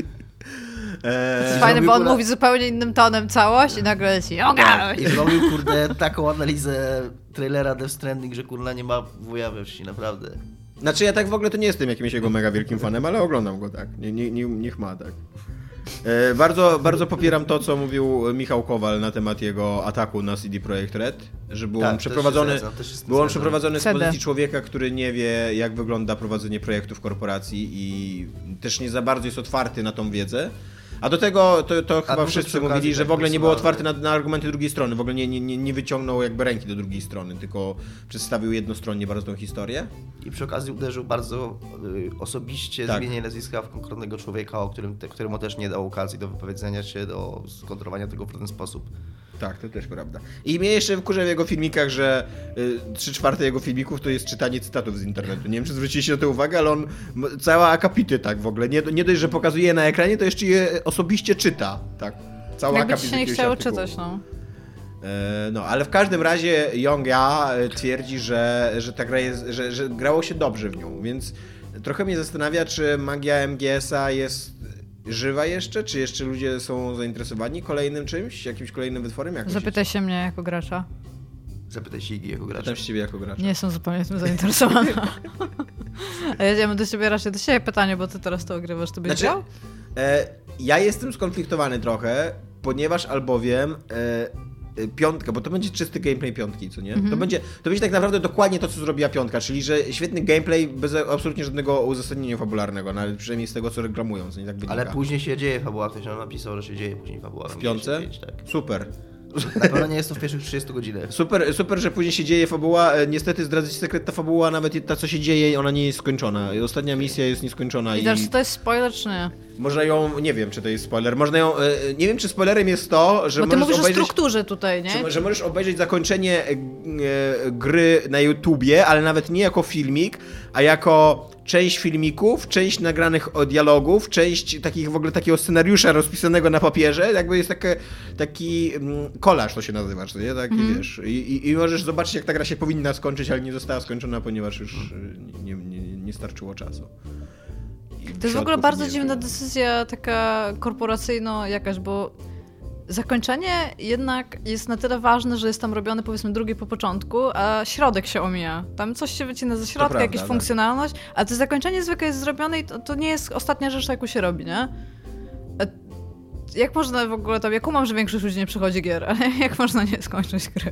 E, Fajne, bo on Zrobił mówi zupełnie innym tonem całość i nagle leci yoga. I zrobił, kurde, taką analizę trailera Death Stranding, że kurna nie ma wuja we wsi, naprawdę. Znaczy ja tak w ogóle to nie jestem jakimś jego mega wielkim fanem, ale oglądam go tak. Nie, nie, nie, niech ma tak. E, bardzo, bardzo popieram to, co mówił Michał Kowal na temat jego ataku na CD Projekt Red, że był Tak, on przeprowadzony, był on przeprowadzony z pozycji człowieka, który nie wie, jak wygląda prowadzenie projektów korporacji i też nie za bardzo jest otwarty na tą wiedzę. A do tego to, to chyba wszyscy mówili, że w ogóle nie był otwarty na, na argumenty drugiej strony, w ogóle nie, nie, nie, wyciągnął jakby ręki do drugiej strony, tylko przedstawił jednostronnie bardzo tą historię. I przy okazji uderzył bardzo y, osobiście tak. zmienienie nazwiska w konkretnego człowieka, o którym, te, któremu też nie dał okazji do wypowiedzenia się, do skontrolowania tego w ten sposób. Tak, to też prawda. I mnie jeszcze wkurza w jego filmikach, że y, trzy czwarte jego filmików to jest czytanie cytatów z internetu. Nie wiem, czy zwróciliście na to uwagę, ale on całe akapity tak w ogóle. Nie, nie dość, że pokazuje je na ekranie, to jeszcze je osobiście czyta. Tak. Całe Jakby akapity się nie chciało artykułu. czytać, no. E, No, ale w każdym razie Young Ja e, twierdzi, że, że ta gra jest, że, że grało się dobrze w nią, więc trochę mnie zastanawia, czy magia MGS-a jest żywa jeszcze, czy jeszcze ludzie są zainteresowani kolejnym czymś, jakimś kolejnym wytworem? Jak? Zapytaj się mnie jako gracza. Zapytaj się Iggy jako gracza. Pytam się ciebie jako gracza. Nie jestem zupełnie tym zainteresowana. *laughs* A jedziemy do ciebie raczej do siebie pytanie, bo ty teraz to ogrywasz. Ty byś Znaczy, grał? e, ja jestem skonfliktowany trochę, ponieważ albowiem e, piątka, bo to będzie czysty gameplay piątki, co nie? To, będzie, to będzie tak naprawdę dokładnie to, co zrobiła piątka, czyli że świetny gameplay bez absolutnie żadnego uzasadnienia fabularnego, nawet przynajmniej z tego, co reklamują, co nie tak wynika. Ale później się dzieje fabuła, ktoś nam napisał, że się dzieje później fabuła. W piątce? Tak. Super. Na pewno nie jest to w pierwszych 30 godzinach. Super, super, że później się dzieje fabuła. E, Niestety zdradzę ci sekret, ta fabuła, nawet ta, co się dzieje, ona nie jest skończona. Ostatnia misja jest nieskończona I i czy to jest spoiler, czy nie? można ją, nie wiem, czy to jest spoiler, można ją, e, nie wiem, czy spoilerem jest to, że Bo ty możesz mówisz o obejrzeć... strukturze tutaj, nie? Że, że możesz obejrzeć zakończenie e, e, gry na YouTubie, ale nawet nie jako filmik, a jako część filmików, część nagranych dialogów, część takich w ogóle takiego scenariusza rozpisanego na papierze, jakby jest takie, taki mm, kolaż to się nazywa, czy nie? Taki, wiesz, i, i, możesz zobaczyć, jak ta gra się powinna skończyć, ale nie została skończona, ponieważ już y, nie, nie, nie starczyło czasu. I To jest w ogóle bardzo dziwna decyzja taka korporacyjno jakaś, bo zakończenie jednak jest na tyle ważne, że jest tam robione powiedzmy drugie po początku, a środek się omija. Tam coś się wycina ze środka, prawda, jakaś tak. funkcjonalność, a to zakończenie zwykle jest zrobione i to, to nie jest ostatnia rzecz, jaką się robi, nie? A Jak można w ogóle tam, ja kumam, że większość ludzi nie przechodzi gier, ale *laughs* jak można nie skończyć gry?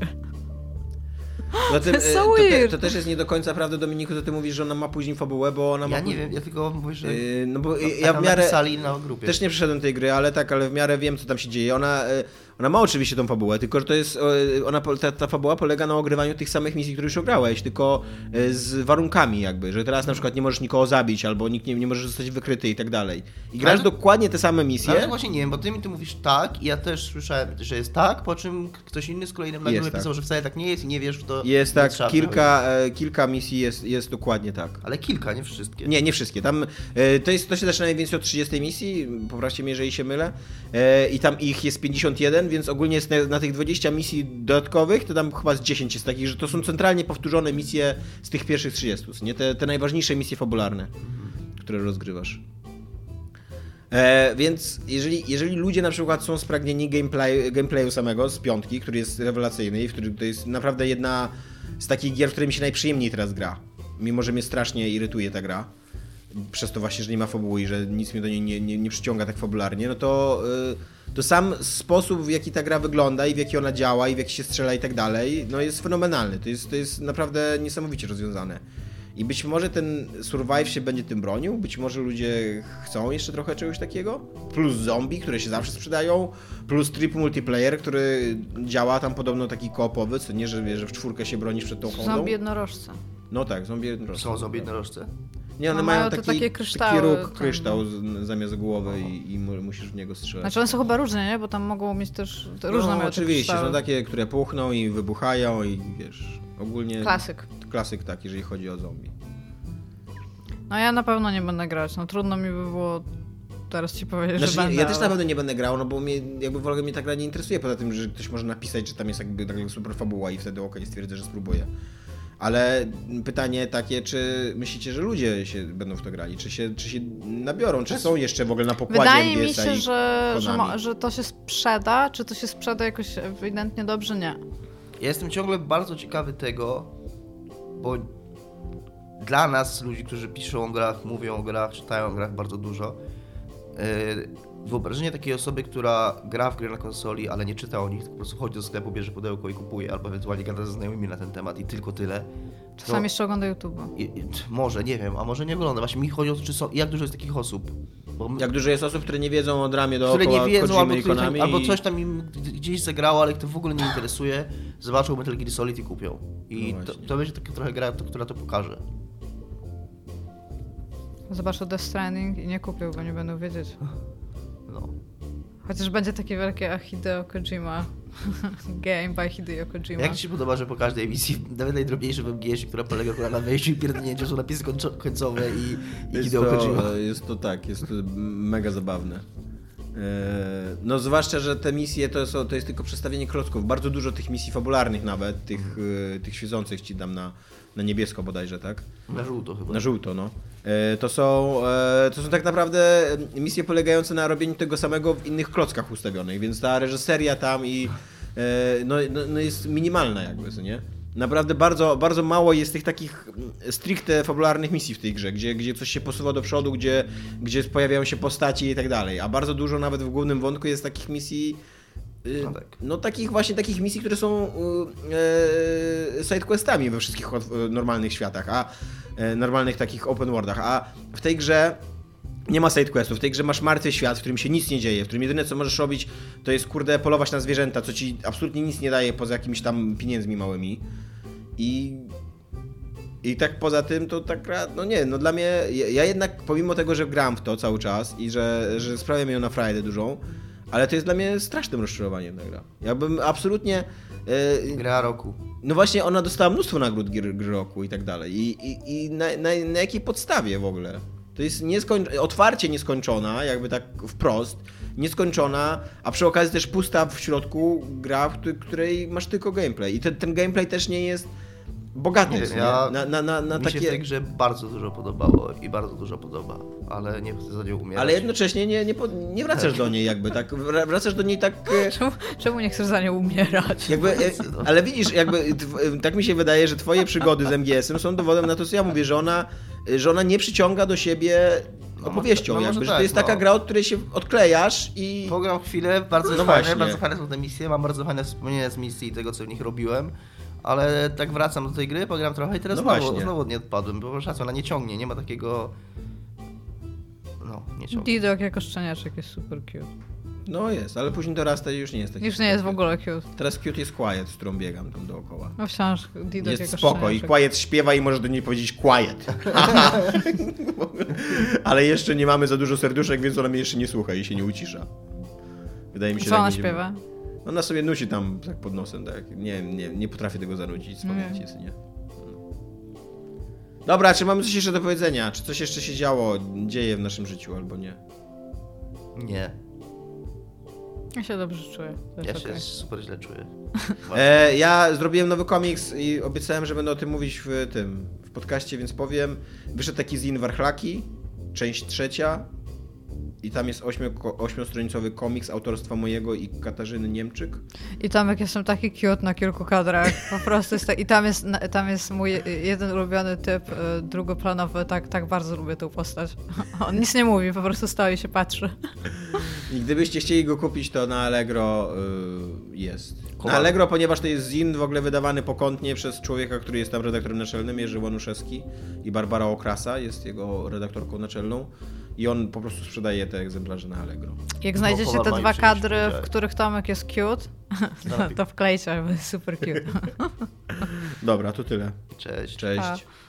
No tym, To so to, te, to też jest nie do końca prawda, Dominiku, to ty mówisz, że ona ma później fabułę, bo ona ma Ja nie wiem, ja tylko mówię, że Yy, no bo tak ja w miarę... napisali na grupie. Też nie przeszedłem tej gry, ale tak, ale w miarę wiem, co tam się dzieje. Ona, e, ona ma oczywiście tą fabułę, tylko że to jest, e, ona, ta, ta fabuła polega na ogrywaniu tych samych misji, które już ograłeś, tylko e, z warunkami jakby, że teraz na przykład nie możesz nikogo zabić, albo nikt nie, nie może zostać wykryty i tak dalej. I grasz Ale- dokładnie te same misje. Ale właśnie nie wiem, bo ty mi tu mówisz tak i ja też słyszałem, że jest tak, po czym ktoś inny z kolei nam na grupie tak. pisał, że wcale tak nie jest i nie wiesz w to. Jest tak, trzeba kilka, e, kilka misji jest, jest dokładnie tak. Ale kilka, nie wszystkie. Nie, nie wszystkie. Tam e, to, jest, to się zaczyna mniej więcej od 30 misji, poprawcie mnie, jeżeli się mylę. E, I tam ich jest 51, więc ogólnie jest na, na tych 20 misji dodatkowych, to tam chyba z 10 jest takich, że to są centralnie powtórzone misje z tych pierwszych 30, nie? Te, te najważniejsze misje fabularne, które rozgrywasz. E, więc jeżeli, jeżeli ludzie na przykład są spragnieni gameplay, gameplayu samego z piątki, który jest rewelacyjny i w którym to jest naprawdę jedna z takich gier, w której mi się najprzyjemniej teraz gra. Mimo, że mnie strasznie irytuje ta gra. Przez to właśnie, że nie ma fabuły i że nic mnie do niej nie, nie, nie przyciąga tak fabularnie, no to, y, to sam sposób, w jaki ta gra wygląda i w jaki ona działa i w jaki się strzela i tak dalej, no jest fenomenalny. To jest, to jest naprawdę niesamowicie rozwiązane. I być może ten Survive się będzie tym bronił, być może ludzie chcą jeszcze trochę czegoś takiego. Plus zombie, które się zawsze sprzedają, plus trip multiplayer, który działa tam podobno taki koopowy, co nie, że, że w czwórkę się bronisz przed tą hondą. Zombie jednorożce. No tak, zombie jednorożce. Są zombie jednorożce. Nie, one No, mają mają taki, takie taki kryształy, róg, tam, kryształ z, zamiast głowy i, i mu- musisz w niego strzelać. Znaczy one są chyba różne, nie? Bo tam mogą mieć też te różne no, oczywiście, są takie, które puchną i wybuchają i wiesz, ogólnie Klasyk. klasyk tak, jeżeli chodzi o zombie. No ja na pewno nie będę grać, no trudno mi by było teraz ci powiedzieć, Znaczy, że będę. ja też na pewno nie będę grał, no bo mnie, jakby w ogóle mnie ta gra nie interesuje, poza tym, że ktoś może napisać, że tam jest jakby taka super fabuła i wtedy okej, stwierdzę, że spróbuję. Ale pytanie takie, czy myślicie, że ludzie się będą w to grali? Czy się, czy się nabiorą? Czy są jeszcze w ogóle na pokładzie Wydaje mi się, że, że, że to się sprzeda. Czy to się sprzeda jakoś ewidentnie dobrze? Nie. Ja jestem ciągle bardzo ciekawy tego, bo dla nas, ludzi, którzy piszą o grach, mówią o grach, czytają o grach bardzo dużo, yy, wyobrażenie takiej osoby, która gra w gry na konsoli, ale nie czyta o nich, tylko po prostu chodzi do sklepu, bierze pudełko i kupuje, albo ewentualnie gada ze znajomymi na ten temat i tylko tyle. Czasami jeszcze ogląda YouTube. i, i, może, nie wiem, a może nie ogląda. Właśnie mi chodzi o to, czy są, jak dużo jest takich osób. Bo my- Jak dużo jest osób, które nie wiedzą o dramie które dookoła nie wiedzą, albo, i które tam, Konami albo i- coś tam im gdzieś zagrało, ale ich to w ogóle nie interesuje, zobaczą Metal Gear Solid i kupią. I No to, to będzie taka trochę gra, to, która to pokaże. Zobaczę Death Stranding i nie kupił, bo nie będą wiedzieć. *laughs* Chociaż będzie takie wielkie a Hideo Kojima. *laughs* Game by Hideo Kojima. Jak ci się podoba, że po każdej emisji, nawet najdrobniejszej w MGS, która polega akurat na wejściu i pierdnięciu, są napisy końco- końcowe i, i Hideo Kojima. jest to tak, jest to mega zabawne. Eee, No zwłaszcza, że te misje to, są, to jest tylko przedstawienie klocków. Bardzo dużo tych misji fabularnych nawet, tych, e, tych świecących ci dam na, na niebiesko bodajże, tak? Na żółto chyba. Na żółto, no. E, To są, to są tak naprawdę misje polegające na robieniu tego samego w innych klockach ustawionych, więc ta reżyseria tam i no, no, no jest minimalna jakby, co nie? Naprawdę bardzo, bardzo mało jest tych takich stricte fabularnych misji w tej grze, gdzie, gdzie coś się posuwa do przodu, gdzie, gdzie pojawiają się postaci i tak dalej, a bardzo dużo nawet w głównym wątku jest takich misji y, No tak. no takich właśnie takich misji, które są e, sidequestami we wszystkich e, normalnych światach, a e, normalnych takich open worldach, a w tej grze nie ma sidequestów. W tej grze masz martwy świat, w którym się nic nie dzieje, w którym jedyne co możesz robić to jest kurde polować na zwierzęta, co ci absolutnie nic nie daje poza jakimiś tam pieniędzmi małymi. I i tak poza tym to tak, no nie, no dla mnie, ja, jednak pomimo tego, że gram w to cały czas i że, że sprawia mi ją na frajdę dużą, ale to jest dla mnie strasznym rozczarowaniem ta gra. Ja bym absolutnie, e, Gra roku. no właśnie ona dostała mnóstwo nagród gry, gry roku i tak dalej. I, i, i na, na, na jakiej podstawie w ogóle? To jest nieskończ- otwarcie nieskończona, jakby tak wprost, nieskończona, a przy okazji też pusta w środku gra, w któ- której masz tylko gameplay. I ten, ten gameplay też nie jest bogaty. Nie nie, wiem, ja- Na, na, na, na Mi się w takie... tej grze bardzo dużo podobało i bardzo dużo podoba, ale nie chcę za nią umierać. Ale jednocześnie nie, nie, nie wracasz do niej jakby, tak, wra- wracasz do niej tak... e, *laughs* Czemu, czemu nie chcesz za nią umierać? Jakby, e, ale widzisz, jakby tw- tak mi się wydaje, że twoje przygody z MGS-em są dowodem na to, co ja mówię, że ona, że ona nie przyciąga do siebie opowieścią, no może jakby, że tak, to jest taka no. gra, od której się odklejasz i... Pogram chwilę, bardzo No fajne, właśnie. bardzo fajne są te misje, mam bardzo fajne wspomnienia z misji i tego, co w nich robiłem, ale tak wracam do tej gry, pogram trochę i teraz No znowu, właśnie. znowu od niej odpadłem, bo szacun, ona nie ciągnie, nie ma takiego... No, nie ciągnie. Didok jako szczeniaczek jest super cute. No jest, ale później dorasta i już nie jest taki Już nie jest w ogóle cute. Teraz cute jest Quiet, z którą biegam tam dookoła. No wciąż Didok Jest jako spoko i szczeniaczek. Quiet śpiewa i możesz do niej powiedzieć Quiet. *laughs* ale jeszcze nie mamy za dużo serduszek, więc ona mnie jeszcze nie słucha i się nie ucisza. Wydaje mi się, Co że jak ona śpiewa? Ona sobie nusi tam tak pod nosem, tak. Nie, nie, nie potrafię tego zanudzić z Nie. pamięci, co nie. Dobra, czy mamy coś jeszcze do powiedzenia? Czy coś jeszcze się działo, dzieje w naszym życiu, albo nie? Nie, Ja się dobrze czuję. Ja jest się super źle czuję. *laughs* E, ja zrobiłem nowy komiks i obiecałem, że będę o tym mówić w tym, w podcaście, więc powiem. Wyszedł taki zin Warchlaki, część trzecia. I tam jest ośmiostronicowy komiks autorstwa mojego i Katarzyny Niemczyk. I Tomek jestem taki cute na kilku kadrach. Po prostu jest tak, I tam jest, tam jest mój jeden ulubiony typ, y, drugoplanowy. Tak, tak bardzo lubię tą postać. *laughs* On nic nie mówi, po prostu stoi się patrzy. I gdybyście chcieli go kupić, to na Allegro y, jest. Na. Allegro, ponieważ to jest zin w ogóle wydawany pokątnie przez człowieka, który jest tam redaktorem naczelnym, Jerzy Łanuszewski i Barbara Okrasa jest jego redaktorką naczelną i on po prostu sprzedaje te egzemplarze na Allegro. Jak znajdziecie te dwa kadry, w których Tomek jest cute, *laughs* to, to wklejcie, bo jest super cute. *laughs* Dobra, to tyle. Cześć. Cześć. Pa.